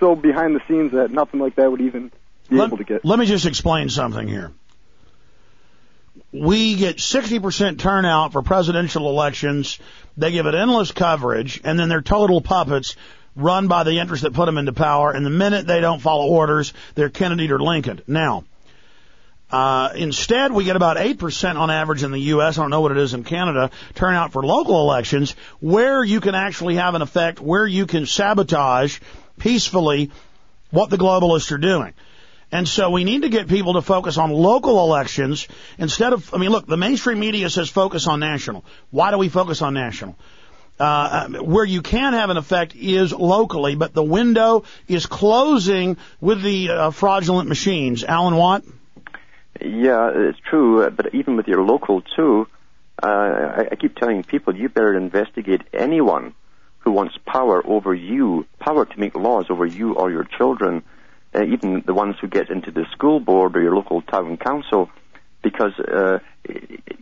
so behind the scenes that nothing like that would even be let, able to get? Let me just explain something here. We get 60% turnout for presidential elections. They give it endless coverage, and then they're total puppets run by the interests that put them into power. And the minute they don't follow orders, they're Kennedy or Lincoln. Now, uh, instead, we get about 8% on average in the U.S. I don't know what it is in Canada, turnout for local elections, where you can actually have an effect, where you can sabotage peacefully what the globalists are doing. And so we need to get people to focus on local elections instead of, I mean, look, the mainstream media says focus on national. Why do we focus on national? Uh, where you can have an effect is locally, but the window is closing with the uh, fraudulent machines. Alan Watt? Yeah, it's true, uh, but even with your local too, uh, I, I keep telling people you better investigate anyone who wants power over you, power to make laws over you or your children uh, even the ones who get into the school board or your local town council, because uh,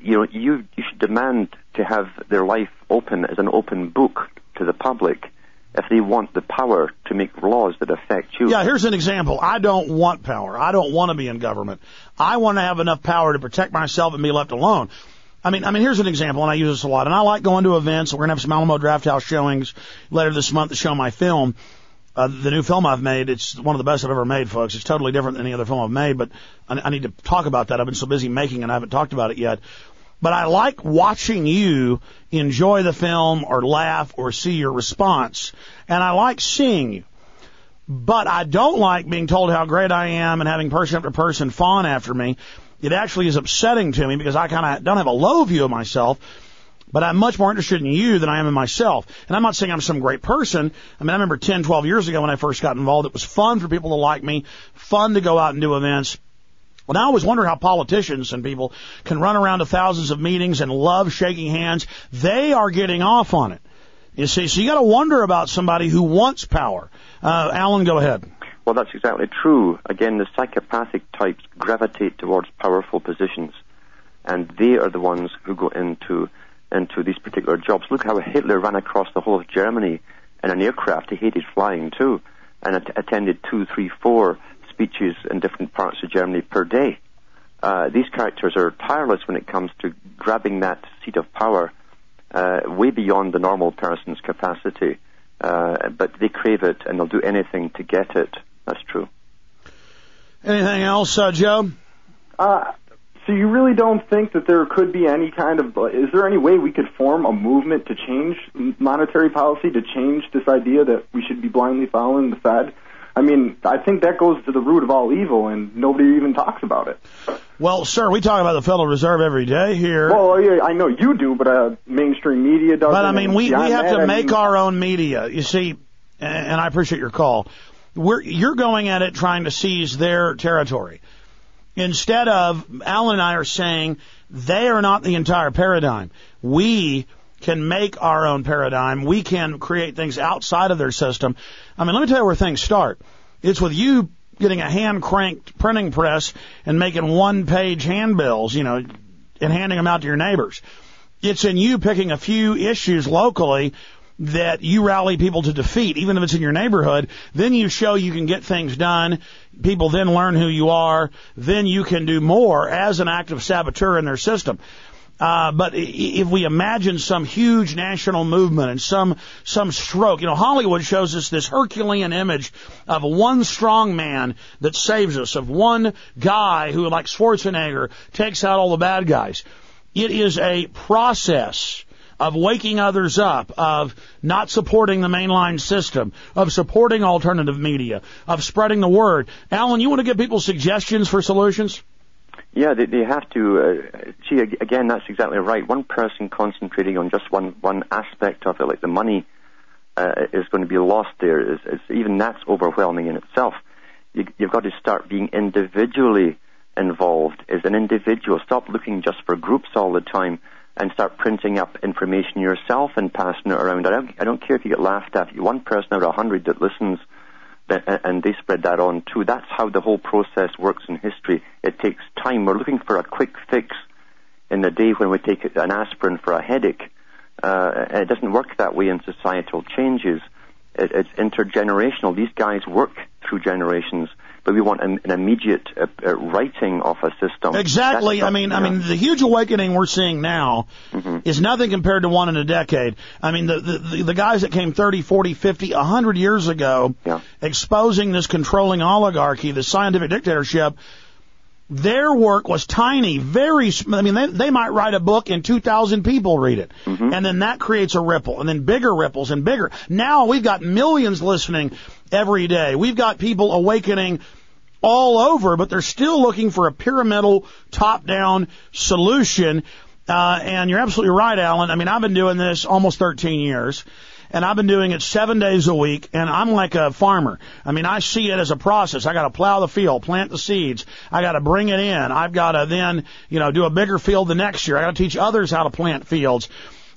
you know you you should demand to have their life open as an open book to the public if they want the power to make laws that affect you. Yeah, here's an example. I don't want power. I don't want to be in government. I want to have enough power to protect myself and be left alone. I mean, I mean, here's an example, and I use this a lot. And I like going to events. We're gonna have some Alamo Drafthouse showings later this month to show my film. Uh, the new film I've made, it's one of the best I've ever made, folks. It's totally different than any other film I've made, but I, I need to talk about that. I've been so busy making and I haven't talked about it yet. But I like watching you enjoy the film or laugh or see your response. And I like seeing you. But I don't like being told how great I am and having person after person fawn after me. It actually is upsetting to me because I kind of don't have a low view of myself but I'm much more interested in you than I am in myself. And I'm not saying I'm some great person. I mean, I remember 10, 12 years ago when I first got involved, it was fun for people to like me, fun to go out and do events. And I always wonder how politicians and people can run around to thousands of meetings and love shaking hands. They are getting off on it. You see, so you got to wonder about somebody who wants power. Uh, Alan, go ahead. Well, that's exactly true. Again, the psychopathic types gravitate towards powerful positions, and they are the ones who go into into these particular jobs. Look how Hitler ran across the whole of Germany in an aircraft. He hated flying too, and att- attended two, three, four speeches in different parts of Germany per day. Uh, these characters are tireless when it comes to grabbing that seat of power uh, way beyond the normal person's capacity. Uh, but they crave it and they'll do anything to get it. That's true. Anything else, uh, Joe? Uh, so you really don't think that there could be any kind of is there any way we could form a movement to change monetary policy to change this idea that we should be blindly following the Fed? I mean, I think that goes to the root of all evil, and nobody even talks about it. Well, sir, we talk about the Federal Reserve every day here. Well, yeah, I know you do, but uh, mainstream media doesn't. But I mean, we we have that, to I make mean, our own media. You see, and I appreciate your call. We're you're going at it trying to seize their territory. Instead of Alan and I are saying they are not the entire paradigm. We can make our own paradigm. We can create things outside of their system. I mean, let me tell you where things start. It's with you getting a hand cranked printing press and making one page handbills, you know, and handing them out to your neighbors. It's in you picking a few issues locally that you rally people to defeat, even if it's in your neighborhood. Then you show you can get things done. People then learn who you are. Then you can do more as an active saboteur in their system. Uh, but if we imagine some huge national movement and some some stroke, you know, Hollywood shows us this Herculean image of one strong man that saves us, of one guy who, like Schwarzenegger, takes out all the bad guys. It is a process of waking others up, of not supporting the mainline system, of supporting alternative media, of spreading the word. Alan, you want to give people suggestions for solutions? Yeah, they, they have to. Uh, see, again, that's exactly right. One person concentrating on just one one aspect of it, like the money, uh, is going to be lost there. Is, is even that's overwhelming in itself. You, you've got to start being individually involved as an individual. Stop looking just for groups all the time and start printing up information yourself and passing it around. I don't, I don't care if you get laughed at. One person out of a hundred that listens and they spread that on too. That's how the whole process works in history. It takes time. We're looking for a quick fix in the day when we take an aspirin for a headache. Uh, it doesn't work that way in societal changes. It, it's intergenerational. These guys work through generations but we want an, an immediate uh, uh, writing of a system. Exactly. I mean. I mean, the huge awakening we're seeing now mm-hmm. is nothing compared to one in a decade. I mean, the, the the guys that came 30, 40, 50, 100 years ago, yeah. exposing this controlling oligarchy, the scientific dictatorship. Their work was tiny, very. I mean, they, they might write a book and 2,000 people read it, mm-hmm. and then that creates a ripple, and then bigger ripples and bigger. Now we've got millions listening every day. We've got people awakening all over, but they're still looking for a pyramidal, top-down solution. Uh, and you're absolutely right, Alan. I mean, I've been doing this almost 13 years and I've been doing it seven days a week, and I'm like a farmer. I mean, I see it as a process. I got to plow the field, plant the seeds. I got to bring it in. I've got to then, you know, do a bigger field the next year. I got to teach others how to plant fields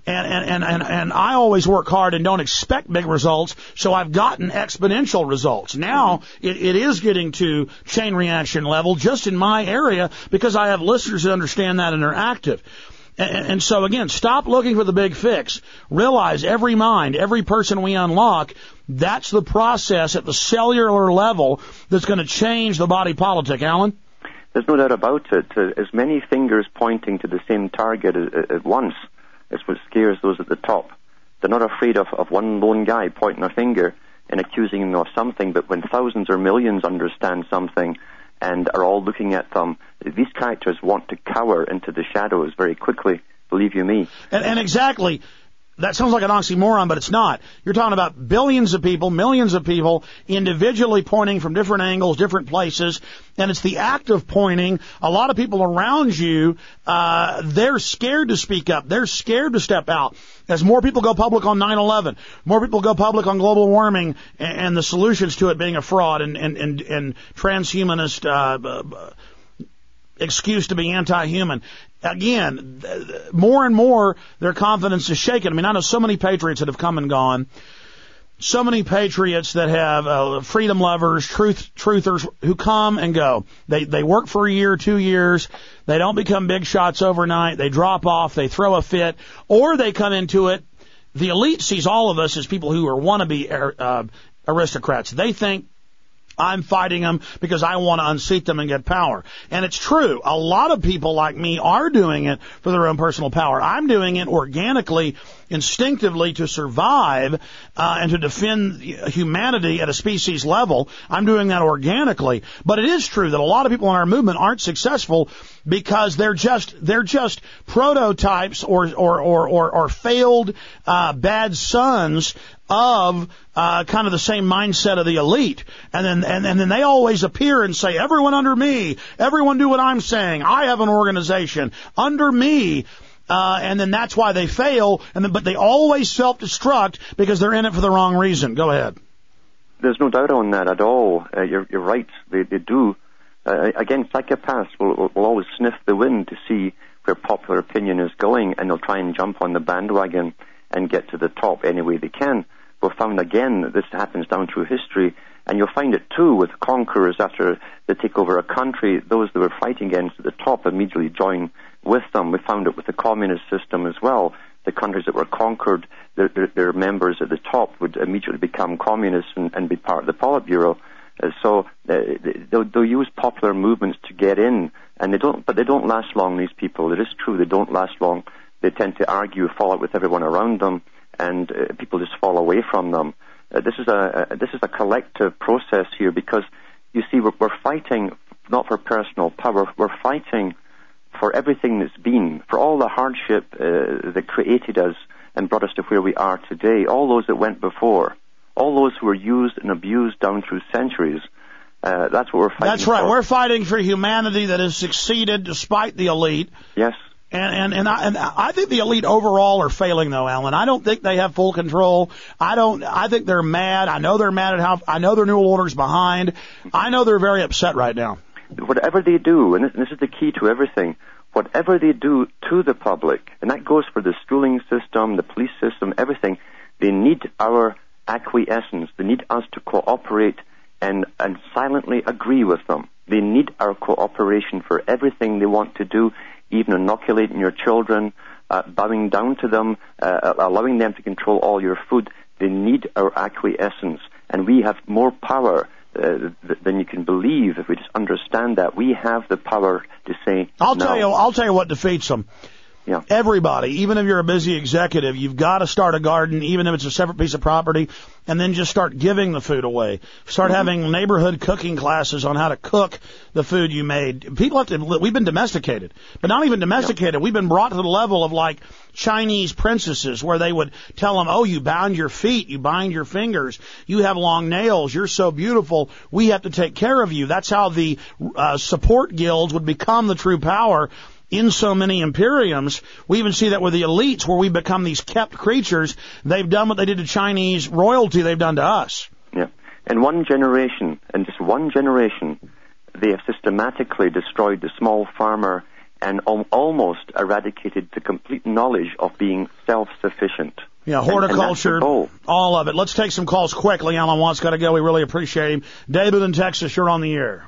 and, and, and, and I always work hard and don't expect big results, so I've gotten exponential results. Now it, it is getting to chain reaction level just in my area because I have listeners that understand that and are active. And, so again, stop looking for the big fix. Realize every mind, every person we unlock, that's the process at the cellular level that's going to change the body politic. Alan? There's no doubt about it. Uh, as many fingers pointing to the same target at once it's what scares those at the top. They're not afraid of, of one lone guy pointing a finger and accusing them of something, but when thousands or millions understand something and are all looking at them, these characters want to cower into the shadows very quickly, believe you me. And, and exactly, that sounds like an oxymoron, but it's not. You're talking about billions of people, millions of people, individually pointing from different angles, different places, and it's the act of pointing. A lot of people around you, uh, they're scared to speak up. They're scared to step out. As more people go public on 9/11, more people go public on global warming and, and the solutions to it being a fraud and and and, and transhumanist. Uh, excuse to be anti-human again, more and more their confidence is shaken. I mean, I know so many patriots that have come and gone. So many patriots that have uh, freedom lovers, truth truthers who come and go. They they work for a year, two years. They don't become big shots overnight. They drop off. They throw a fit, or they come into it. The elite sees all of us as people who are wannabe uh, aristocrats. They think I'm fighting them because I want to unseat them and get power. And it's true. A lot of people like me are doing it for their own personal power. I'm doing it organically, instinctively to survive uh, and to defend humanity at a species level. I'm doing that organically. But it is true that a lot of people in our movement aren't successful because they're just they're just prototypes or or or or, or failed uh, bad sons of uh, kind of the same mindset of the elite, and then and, and then they always appear and say, "Everyone under me, everyone do what I'm saying. I have an organization under me." Uh, and then that's why they fail. And then, but they always self-destruct because they're in it for the wrong reason. Go ahead. There's no doubt on that at all. Uh, you're, you're right. They, they do. Uh, again, psychopaths will, will always sniff the wind to see where popular opinion is going, and they'll try and jump on the bandwagon and get to the top any way they can we've found again this happens down through history, and you'll find it too with conquerors after they take over a country. Those that were fighting against at the top immediately join with them. We found it with the communist system as well. The countries that were conquered, their, their, their members at the top would immediately become communists and, and be part of the Politburo. Uh, so uh, they'll, they'll use popular movements to get in, and they don't. But they don't last long. These people, it is true, they don't last long. They tend to argue, fall out with everyone around them and uh, people just fall away from them. Uh, this is a, a, this is a collective process here because you see we're, we're fighting not for personal power, we're fighting for everything that's been, for all the hardship uh, that created us and brought us to where we are today, all those that went before, all those who were used and abused down through centuries. Uh, that's what we're fighting for. That's right. for. We're fighting for humanity that has succeeded despite the elite. Yes. And and and I, and I think the elite overall are failing though, Alan. I don't think they have full control. I don't. I think they're mad. I know they're mad at how. I know their new orders behind. I know they're very upset right now. Whatever they do, and this, this is the key to everything, whatever they do to the public, and that goes for the schooling system, the police system, everything, they need our acquiescence. They need us to cooperate and, and silently agree with them. They need our cooperation for everything they want to do, even inoculating your children, uh, bowing down to them, uh, allowing them to control all your food. They need our acquiescence. And we have more power uh, th- than you can believe if we just understand that. We have the power to say I'll no. tell you. I'll tell you what defeats them. Yeah. Everybody, even if you're a busy executive, you've got to start a garden, even if it's a separate piece of property, and then just start giving the food away. Start having neighborhood cooking classes on how to cook the food you made. People have to, we've been domesticated, but not even domesticated. We've been brought to the level of like Chinese princesses where they would tell them, oh, you bound your feet, you bind your fingers, you have long nails, you're so beautiful, we have to take care of you. That's how the uh, support guilds would become the true power in so many imperiums. We even see that with the elites where we become these kept creatures. They've done what they did to Chinese royalty, they've done to us. Yeah. In one generation, in just one generation, they have systematically destroyed the small farmer and al- almost eradicated the complete knowledge of being self-sufficient. Yeah, And- and horticulture, all of it. Let's take some calls quickly. Alan Watt's got to go. We really appreciate him. David in Texas, you're on the air.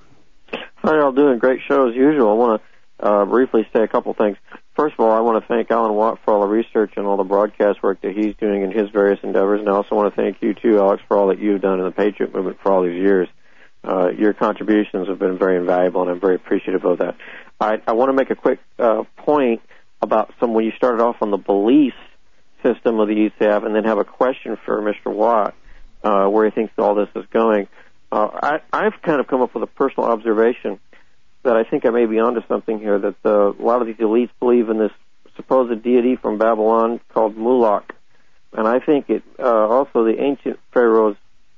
How y'all doing? Great show as usual. I want to uh, briefly say a couple things. First of all, I want to thank Alan Watt for all the research and all the broadcast work that he's doing in his various endeavors, and I also want to thank you too, Alex, for all that you've done in the Patriot movement for all these years. Uh, your contributions have been very invaluable, and I'm very appreciative of that. I, I want to make a quick uh, point about some when you started off on the belief system of the ECAF, and then have a question for Mr. Watt, uh, where he thinks all this is going. Uh, I, I've kind of come up with a personal observation that I think I may be onto something here. That the, a lot of these elites believe in this supposed deity from Babylon called Moloch, and I think it uh, also the ancient pharaohs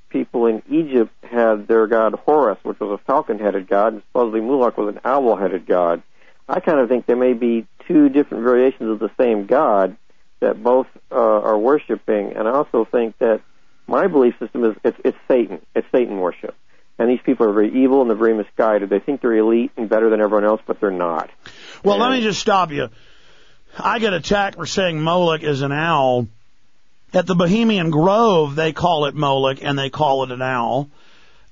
people in Egypt had their god Horus, which was a falcon-headed god, and supposedly Moloch was an owl-headed god. I kind of think there may be two different variations of the same god that both uh, are worshiping, and I also think that my belief system is it's, it's Satan. It's Satan worship. And these people are very evil and they're very misguided. They think they're elite and better than everyone else, but they're not. Well, let me just stop you. I get attacked for saying Moloch is an owl. At the Bohemian Grove, they call it Moloch and they call it an owl.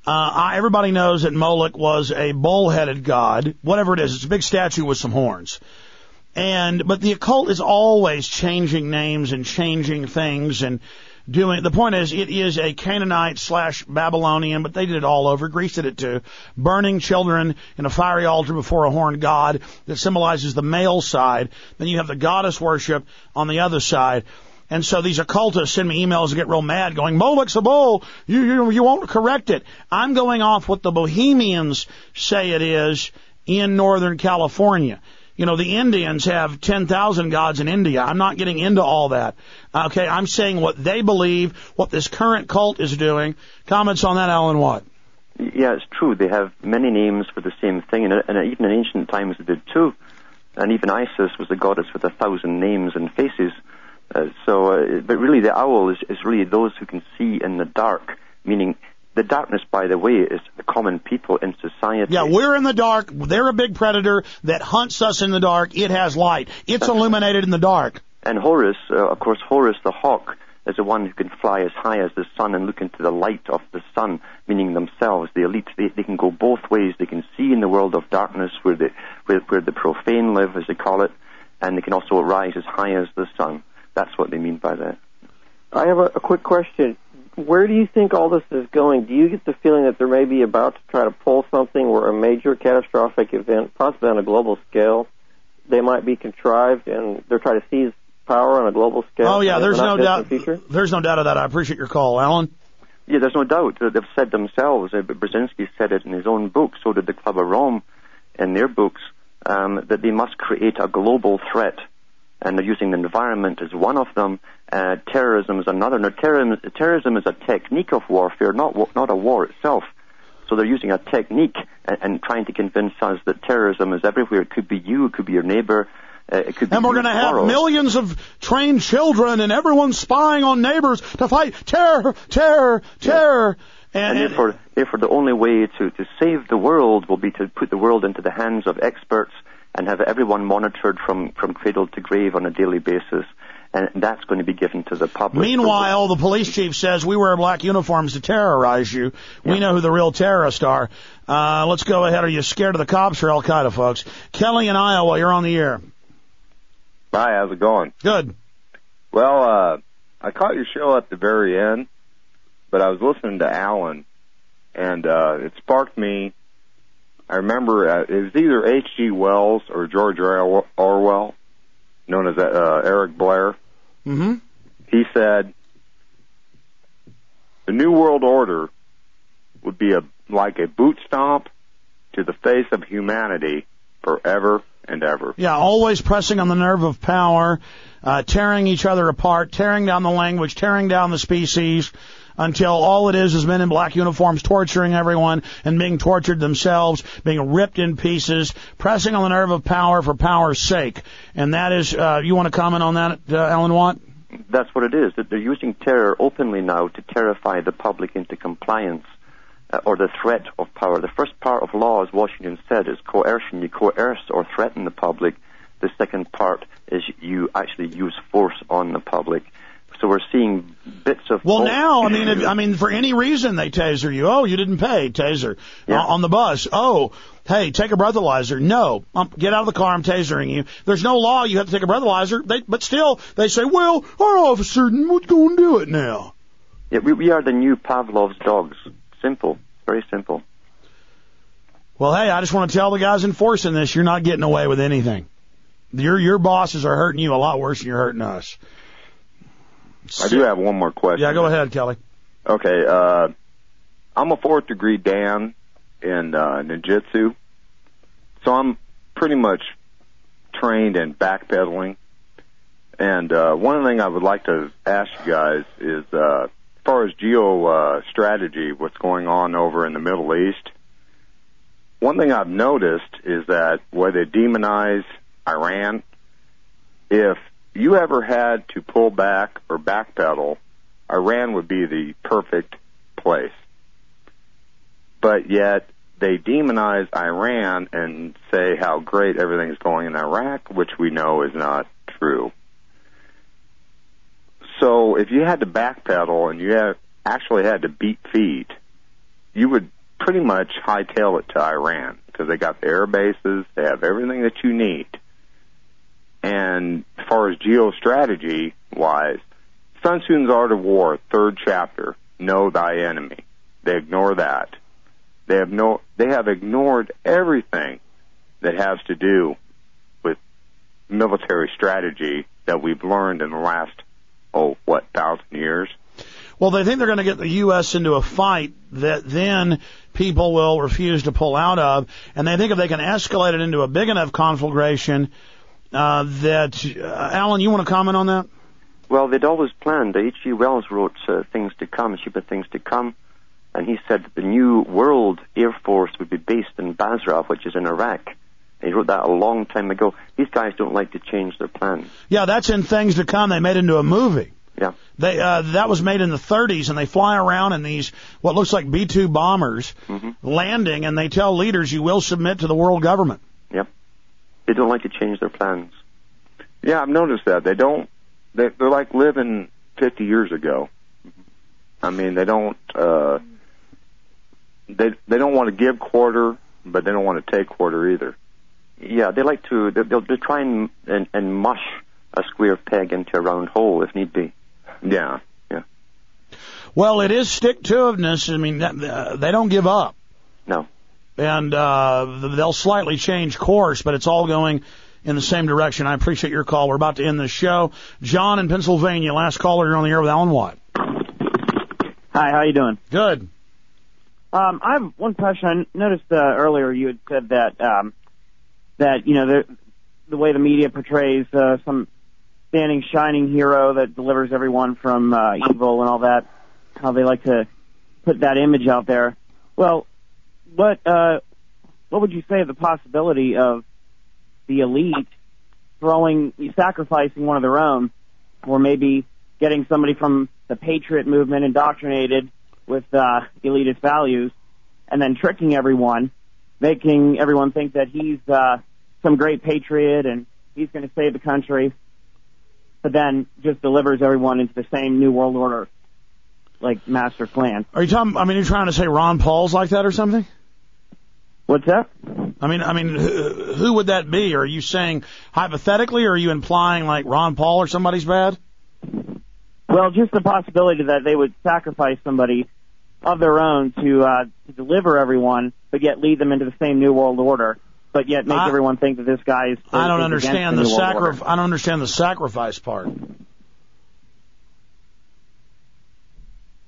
Uh, I, everybody knows that Moloch was a bull-headed god, whatever it is. It's a big statue with some horns. And, but the occult is always changing names and changing things and doing, the point is it is a Canaanite slash Babylonian, but they did it all over. Greece did it too. Burning children in a fiery altar before a horned god that symbolizes the male side. Then you have the goddess worship on the other side. And so these occultists send me emails and get real mad going, Moloch's a bull. You, you, you won't correct it. I'm going off what the Bohemians say it is in Northern California. You know, the Indians have 10,000 gods in India. I'm not getting into all that. Okay, I'm saying what they believe, what this current cult is doing. Comments on that, Alan Watt? Yeah, it's true. They have many names for the same thing, and, even in ancient times they did too. And even Isis was a goddess with a thousand names and faces. Uh, so, uh, but really, the owl is, is really those who can see in the dark, meaning the darkness, by the way, is the common people in society. Yeah, we're in the dark. They're a big predator that hunts us in the dark. It has light. It's illuminated in the dark. And Horus, uh, of course, Horus the hawk is the one who can fly as high as the sun and look into the light of the sun, meaning themselves, the elite. They, they can go both ways. They can see in the world of darkness where the, where, where the profane live, as they call it, and they can also rise as high as the sun. That's what they mean by that. I have a, a quick question. Where do you think all this is going? Do you get the feeling that they're maybe about to try to pull something where a major catastrophic event, possibly on a global scale, they might be contrived and they're trying to seize power on a global scale? Oh yeah, there's no doubt. distant Future? There's no doubt of that. I appreciate your call, Alan. Yeah, there's no doubt. that They've said themselves. Uh, Brzezinski said it in his own book. So did the Club of Rome in their books. um, that they must create a global threat, and they're using the environment as one of them. Uh, terrorism is another. Now, terrorism, terrorism is a technique of warfare, not not a war itself. So they're using a technique and, and trying to convince us that terrorism is everywhere. It could be you, it could be your neighbor, uh, it could be And we're going to have millions of trained children and everyone spying on neighbors to fight terror, terror, terror. And And, therefore, therefore, the only way to, to save the world will be to put the world into the hands of experts and have everyone monitored from, from cradle to grave on a daily basis. And that's going to be given to the public. meanwhile, the police chief says we wear black uniforms to terrorize you. We Yeah. know who the real terrorists are. Uh, let's go ahead. Are you scared of the cops or Al Qaeda, folks? Kelly in Iowa, you're on the air. Hi, how's it going? Good. Well, uh, I caught your show at the very end, but I was listening to Alan, and uh, it sparked me. I remember uh, it was either H.G. Wells or George Orwell, known as uh, Eric Blair. Mm-hmm. He said, "The New World Order would be a like a boot stomp to the face of humanity forever and ever." Yeah, always pressing on the nerve of power, uh, tearing each other apart, tearing down the language, tearing down the species, until all it is is men in black uniforms torturing everyone and being tortured themselves, being ripped in pieces, pressing on the nerve of power for power's sake. And that is, uh, you want to comment on that, uh, Alan Watt? That's what it is. That they're using terror openly now to terrify the public into compliance uh, or the threat of power. The first part of law, as Washington said, is coercion. You coerce or threaten the public. The second part is you actually use force on the public. So we're seeing bits of. Well, now, I mean, if, I mean, for any reason they taser you. Oh, you didn't pay, taser. Yeah. Uh, on the bus. Oh, hey, take a breathalyzer. No, um, get out of the car. I'm tasering you. There's no law. You have to take a breathalyzer. They, but still, they say, well, our officer would go and do it now. Yeah, we, we are the new Pavlov's dogs. Simple, very simple. Well, hey, I just want to tell the guys enforcing this, you're not getting away with anything. Your your bosses are hurting you a lot worse than you're hurting us. I do have one more question. Yeah, go ahead, Kelly. Okay, uh, I'm a fourth degree Dan in uh, ninjutsu, so I'm pretty much trained in backpedaling. And uh, one thing I would like to ask you guys is, uh, as far as geo uh, strategy, what's going on over in the Middle East. One thing I've noticed is that where they demonize Iran, if you ever had to pull back or backpedal, Iran would be the perfect place. But yet they demonize Iran and say how great everything's going in Iraq, which we know is not true. So if you had to backpedal and you had, actually had to beat feet, you would pretty much hightail it to Iran because they got the air bases, they have everything that you need. And as far as geostrategy wise, Sun Tzu's Art of War, third chapter, know thy enemy. They ignore that. They have no, they have ignored everything that has to do with military strategy that we've learned in the last, oh, what, thousand years? Well, they think they're going to get the U.S. into a fight that then people will refuse to pull out of, and they think if they can escalate it into a big enough conflagration uh, that. Uh, Alan, you want to comment on that? Well, they'd always planned. H.G. Wells wrote uh, Things to Come, of Things to Come, and he said that the new world air force would be based in Basra, which is in Iraq. And he wrote that a long time ago. These guys don't like to change their plans. Yeah, that's in things to come. They made into a movie. Yeah. They uh, that was made in the 30s, and they fly around in these what looks like B-2 bombers hmm landing, and they tell leaders you will submit to the world government. Yep. They don't like to change their plans. Yeah, I've noticed that. They don't, they, they're like living 50 years ago. I mean, they don't, uh, they, they don't want to give quarter, but they don't want to take quarter either. Yeah, they like to. they- They'll, they'll try and, and and mush a square peg into a round hole if need be. Yeah. Yeah. Well, it is stick-to-itiveness. I mean, that, uh, they don't give up. No. And uh, they'll slightly change course, but it's all going in the same direction. I appreciate your call. We're about to end the show. John in Pennsylvania, last caller. You're on the air with Alan Watt. Hi, how you doing? Good. Um, I have one question. I noticed uh, earlier you had said that um, that you know the the way the media portrays uh, some standing shining hero that delivers everyone from uh, evil and all that. How they like to put that image out there. Well, what uh, what would you say of the possibility of the elite throwing, sacrificing one of their own, or maybe getting somebody from the patriot movement indoctrinated with uh, elitist values, and then tricking everyone, making everyone think that he's uh, some great patriot and he's going to save the country, but then just delivers everyone into the same new world order, like master plan. Are you talking? I mean, you're trying to say Ron Paul's like that or something? What's that? I mean, I mean, who, who would that be? Are you saying hypothetically, or are you implying like Ron Paul or somebody's bad? Well, just the possibility that they would sacrifice somebody of their own to uh, to deliver everyone, but yet lead them into the same new world order, but yet make I- everyone think that this guy's. I don't understand the the new world order. sacri- I don't understand the sacrifice part.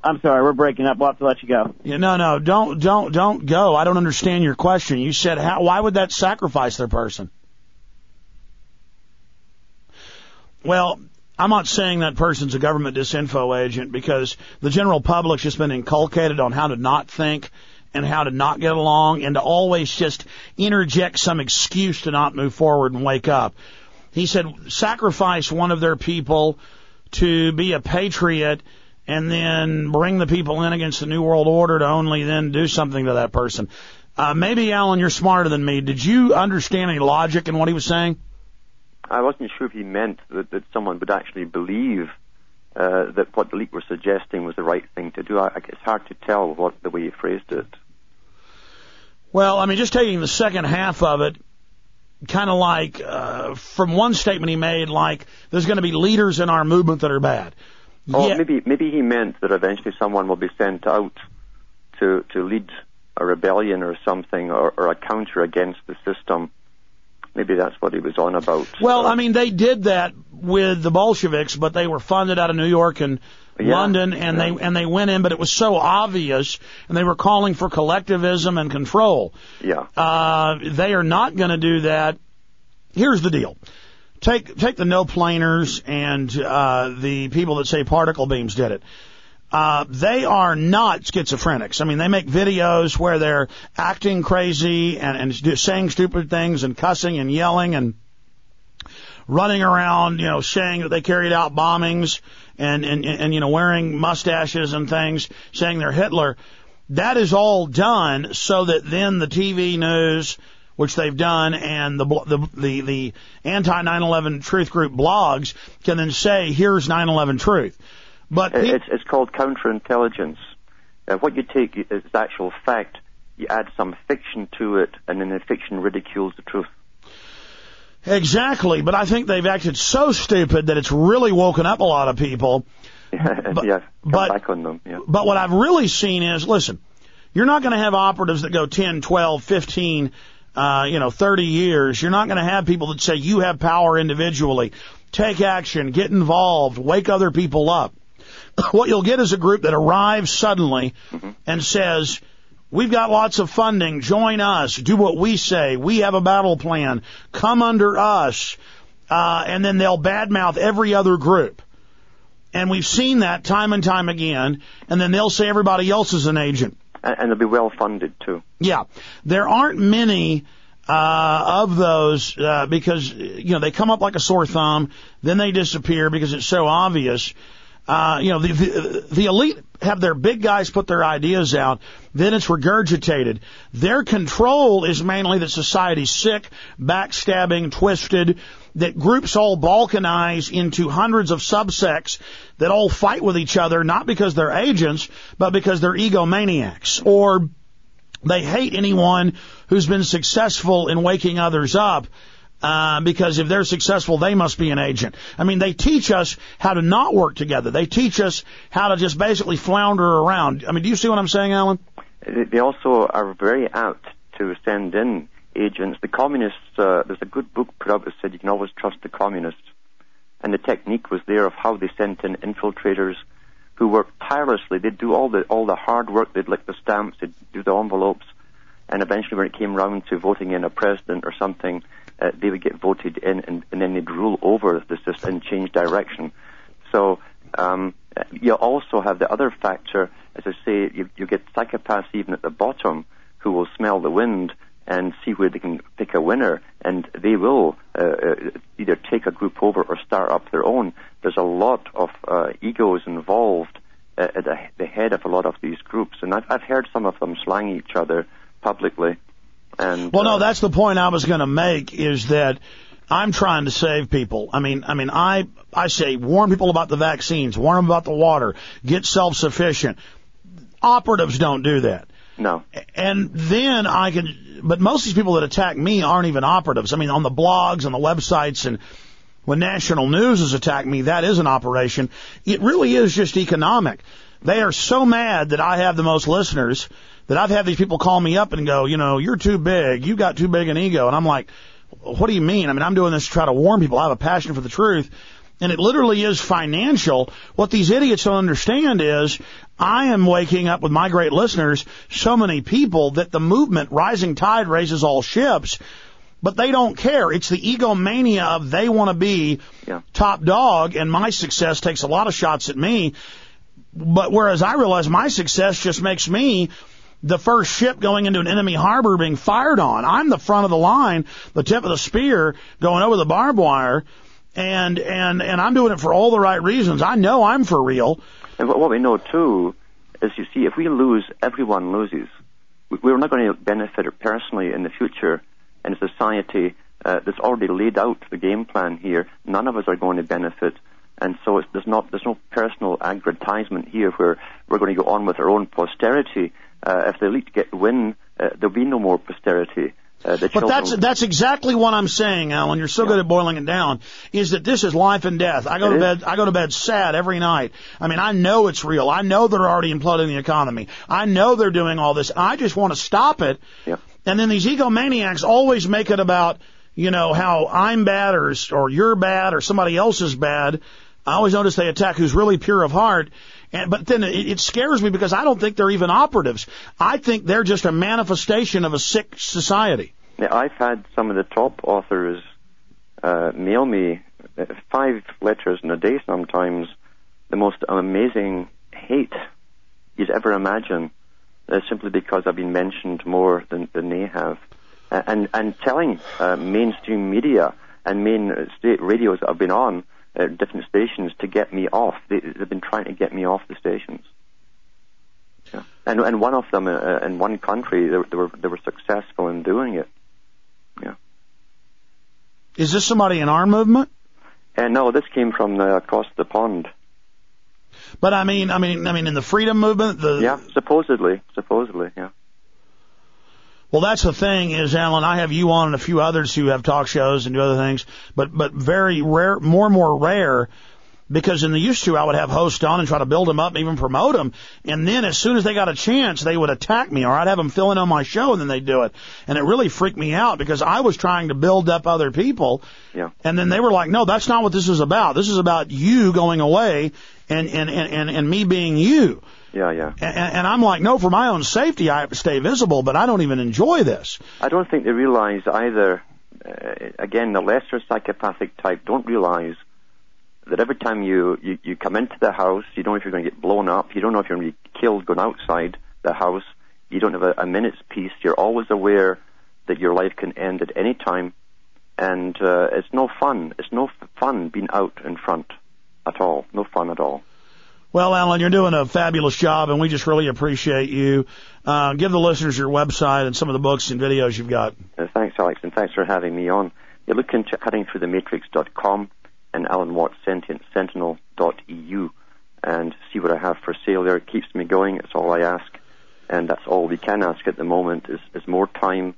I'm sorry, we're breaking up. We'll have to let you go. Yeah, no, no, don't, don't, don't go. I don't understand your question. You said how? Why would that sacrifice their person? Well, I'm not saying that person's a government disinfo agent because the general public's just been inculcated on how to not think and how to not get along and to always just interject some excuse to not move forward and wake up. He said sacrifice one of their people to be a patriot and then bring the people in against the New World Order to only then do something to that person. Uh, maybe, Alan, you're smarter than me. Did you understand any logic in what he was saying? I wasn't sure if he meant that, that someone would actually believe uh, that what the leak was suggesting was the right thing to do. I, it's hard to tell what the way he phrased it. Well, I mean, just taking the second half of it, kind of like uh, from one statement he made, like there's going to be leaders in our movement that are bad. Oh, Yeah. maybe maybe he meant that eventually someone will be sent out to to lead a rebellion or something, or, or a counter against the system. Maybe that's what he was on about. Well, Uh, I mean, they did that with the Bolsheviks, but they were funded out of New York and Yeah. London, and Yeah. they and they went in, but it was so obvious, and they were calling for collectivism and control. yeah, Uh, they are not going to do that. Here's the deal. Take take the no planers and uh, the people that say particle beams did it. Uh, they are not schizophrenics. I mean, they make videos where they're acting crazy and, and saying stupid things and cussing and yelling and running around, you know, saying that they carried out bombings and, and, and, you know, wearing mustaches and things, saying they're Hitler. That is all done so that then the TV news, which they've done, and the, the, the, the anti 9-11 truth group blogs can then say, here's 9-11 truth. But It- it's it's called counterintelligence. Uh, what you take is the actual fact, you add some fiction to it, and then the fiction ridicules the truth. exactly, but I think they've acted so stupid that it's really woken up a lot of people. But- yeah, come but- back on them. Yeah. But what I've really seen is, listen, you're not going to have operatives that go 10, 12, 15, uh, you know, 30 years. You're not going to have people that say you have power individually. Take action, get involved, wake other people up. What you'll get is a group that arrives suddenly and says, We've got lots of funding. Join us. Do what we say. We have a battle plan. Come under us. Uh, and then they'll badmouth every other group. And we've seen that time and time again. And then they'll say everybody else is an agent. And, they'll be well funded too. Yeah. There aren't many uh, of those uh, because, you know, they come up like a sore thumb, then they disappear because it's so obvious. Uh, you know, the, the, the elite have their big guys put their ideas out, then it's regurgitated. Their control is mainly that society's sick, backstabbing, twisted, that groups all balkanize into hundreds of subsects that all fight with each other, not because they're agents, but because they're egomaniacs or they hate anyone who's been successful in waking others up. Uh, because if they're successful, they must be an agent. I mean, they teach us how to not work together. They teach us how to just basically flounder around. I mean, do you see what I'm saying, Alan? They also are very apt to send in agents. The communists, uh, there's a good book put out that said you can always trust the communists. And the technique was there of how they sent in infiltrators who worked tirelessly. They'd do all the, all the hard work. They'd lick the stamps, they'd do the envelopes. And eventually when it came round to voting in a president or something, uh, they would get voted in, and, and then they'd rule over the system and change direction. So um, you also have the other factor, as I say, you, you get psychopaths even at the bottom who will smell the wind and see where they can pick a winner, and they will uh, uh, either take a group over or start up their own. There's a lot of uh, egos involved uh, at the, the, head of a lot of these groups, and I've, I've heard some of them slang each other publicly. And well, no, uh, that's the point I was going to make is that I'm trying to save people. I mean, I mean, I I say warn people about the vaccines, warn them about the water, get self-sufficient. Operatives don't do that. No. And then I can, but most of these people that attack me aren't even operatives. I mean, on the blogs, on the websites, and when national news has attacked me, that is an operation. It really is just economic. They are so mad that I have the most listeners that I've had these people call me up and go, you know, you're too big. You got too big an ego. And I'm like, what do you mean? I mean, I'm doing this to try to warn people. I have a passion for the truth. And it literally is financial. What these idiots don't understand is I am waking up with my great listeners so many people that the movement rising tide raises all ships but they don't care. It's the egomania of they want to be yeah. top dog, and my success takes a lot of shots at me. But whereas I realize my success just makes me the first ship going into an enemy harbor being fired on. I'm the front of the line, the tip of the spear going over the barbed wire, and and and I'm doing it for all the right reasons. I know I'm for real. And what we know too is, you see, if we lose, everyone loses. We're not going to benefit personally in the future in a society uh, that's already laid out the game plan here. None of us are going to benefit. And so there's not there's no personal aggrandizement here where we're going to go on with our own posterity if the elite get win, uh, there'll be no more posterity. Uh, but that's that's exactly what I'm saying, Alan. You're so yeah. good at boiling it down. Is that this is life and death? I go it to is. bed. I go to bed sad every night. I mean, I know it's real. I know they're already imploding the economy. I know they're doing all this. I just want to stop it. Yeah. And then these egomaniacs always make it about you know how I'm bad or or you're bad or somebody else is bad. I always notice they attack who's really pure of heart. And, but then it, it scares me because I don't think they're even operatives. I think they're just a manifestation of a sick society. Yeah, I've had some of the top authors uh, mail me uh, five letters in a day sometimes, the most amazing hate you'd ever imagine, uh, simply because I've been mentioned more than, than they have. And, and telling uh, mainstream media and main uh, state radios that I've been on uh, different stations to get me off. They, have been trying to get me off the stations. Yeah. And and one of them uh, in one country, they, they, were they were successful in doing it. Yeah. Is this somebody in our movement? And uh, no, this came from the, across the pond. But I mean, I mean, I mean, in the freedom movement, the yeah, supposedly, supposedly, yeah. Well, that's the thing is, Alan, I have you on and a few others who have talk shows and do other things, but, but very rare, more and more rare because in the used to I would have hosts on and try to build them up and even promote them. And then as soon as they got a chance, they would attack me or I'd have them fill in on my show and then they'd do it. And it really freaked me out because I was trying to build up other people. Yeah. And then they were like, no, that's not what this is about. This is about you going away and, and, and, and, me being you. Yeah, yeah. And, and I'm like, no, for my own safety, I have to stay visible, but I don't even enjoy this. I don't think they realize either. Uh, again, the lesser psychopathic type don't realize that every time you, you, you come into the house, you don't know if you're going to get blown up, you don't know if you're going to be killed going outside the house, you don't have a, a minute's peace, you're always aware that your life can end at any time, and uh, it's no fun. It's no f- fun being out in front at all. No fun at all. Well, Alan, you're doing a fabulous job, and we just really appreciate you. Uh, give the listeners your website and some of the books and videos you've got. Uh, thanks, Alex, and thanks for having me on. You look into cuttingthroughthematrix.com and Alan Watt Sentinel.eu and see what I have for sale there. It keeps me going. It's all I ask, and that's all we can ask at the moment is, is more time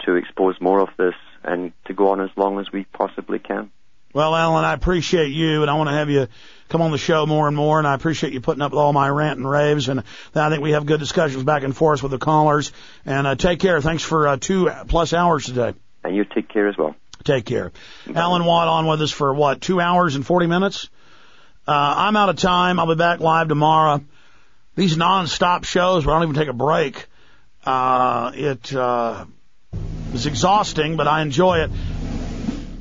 to expose more of this and to go on as long as we possibly can. Well, Alan, I appreciate you, and I want to have you come on the show more and more, and I appreciate you putting up with all my rant and raves, and I think we have good discussions back and forth with the callers. And uh, take care. Thanks for uh, two plus hours today. And you take care as well. Take care. Bye. Alan Watt on with us for what, two hours and 40 minutes? Uh, I'm out of time. I'll be back live tomorrow. These non-stop shows where I don't even take a break, uh, it, uh, is exhausting, but I enjoy it.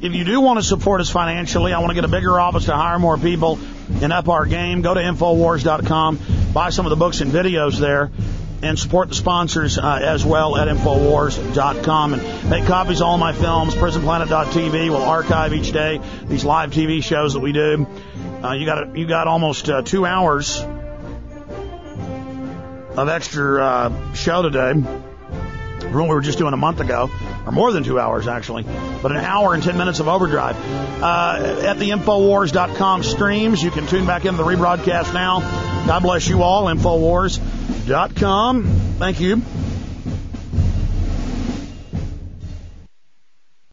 If you do want to support us financially, I want to get a bigger office to hire more people and up our game. Go to Infowars.com, buy some of the books and videos there, and support the sponsors uh, as well at Infowars.com. And make copies of all my films. PrisonPlanet.tv will archive each day these live TV shows that we do. Uh, you got you got almost uh, two hours of extra uh, show today we were just doing a month ago, or more than two hours actually, but an hour and 10 minutes of overdrive. Uh, at the Infowars.com streams, you can tune back into the rebroadcast now. God bless you all, Infowars.com. Thank you.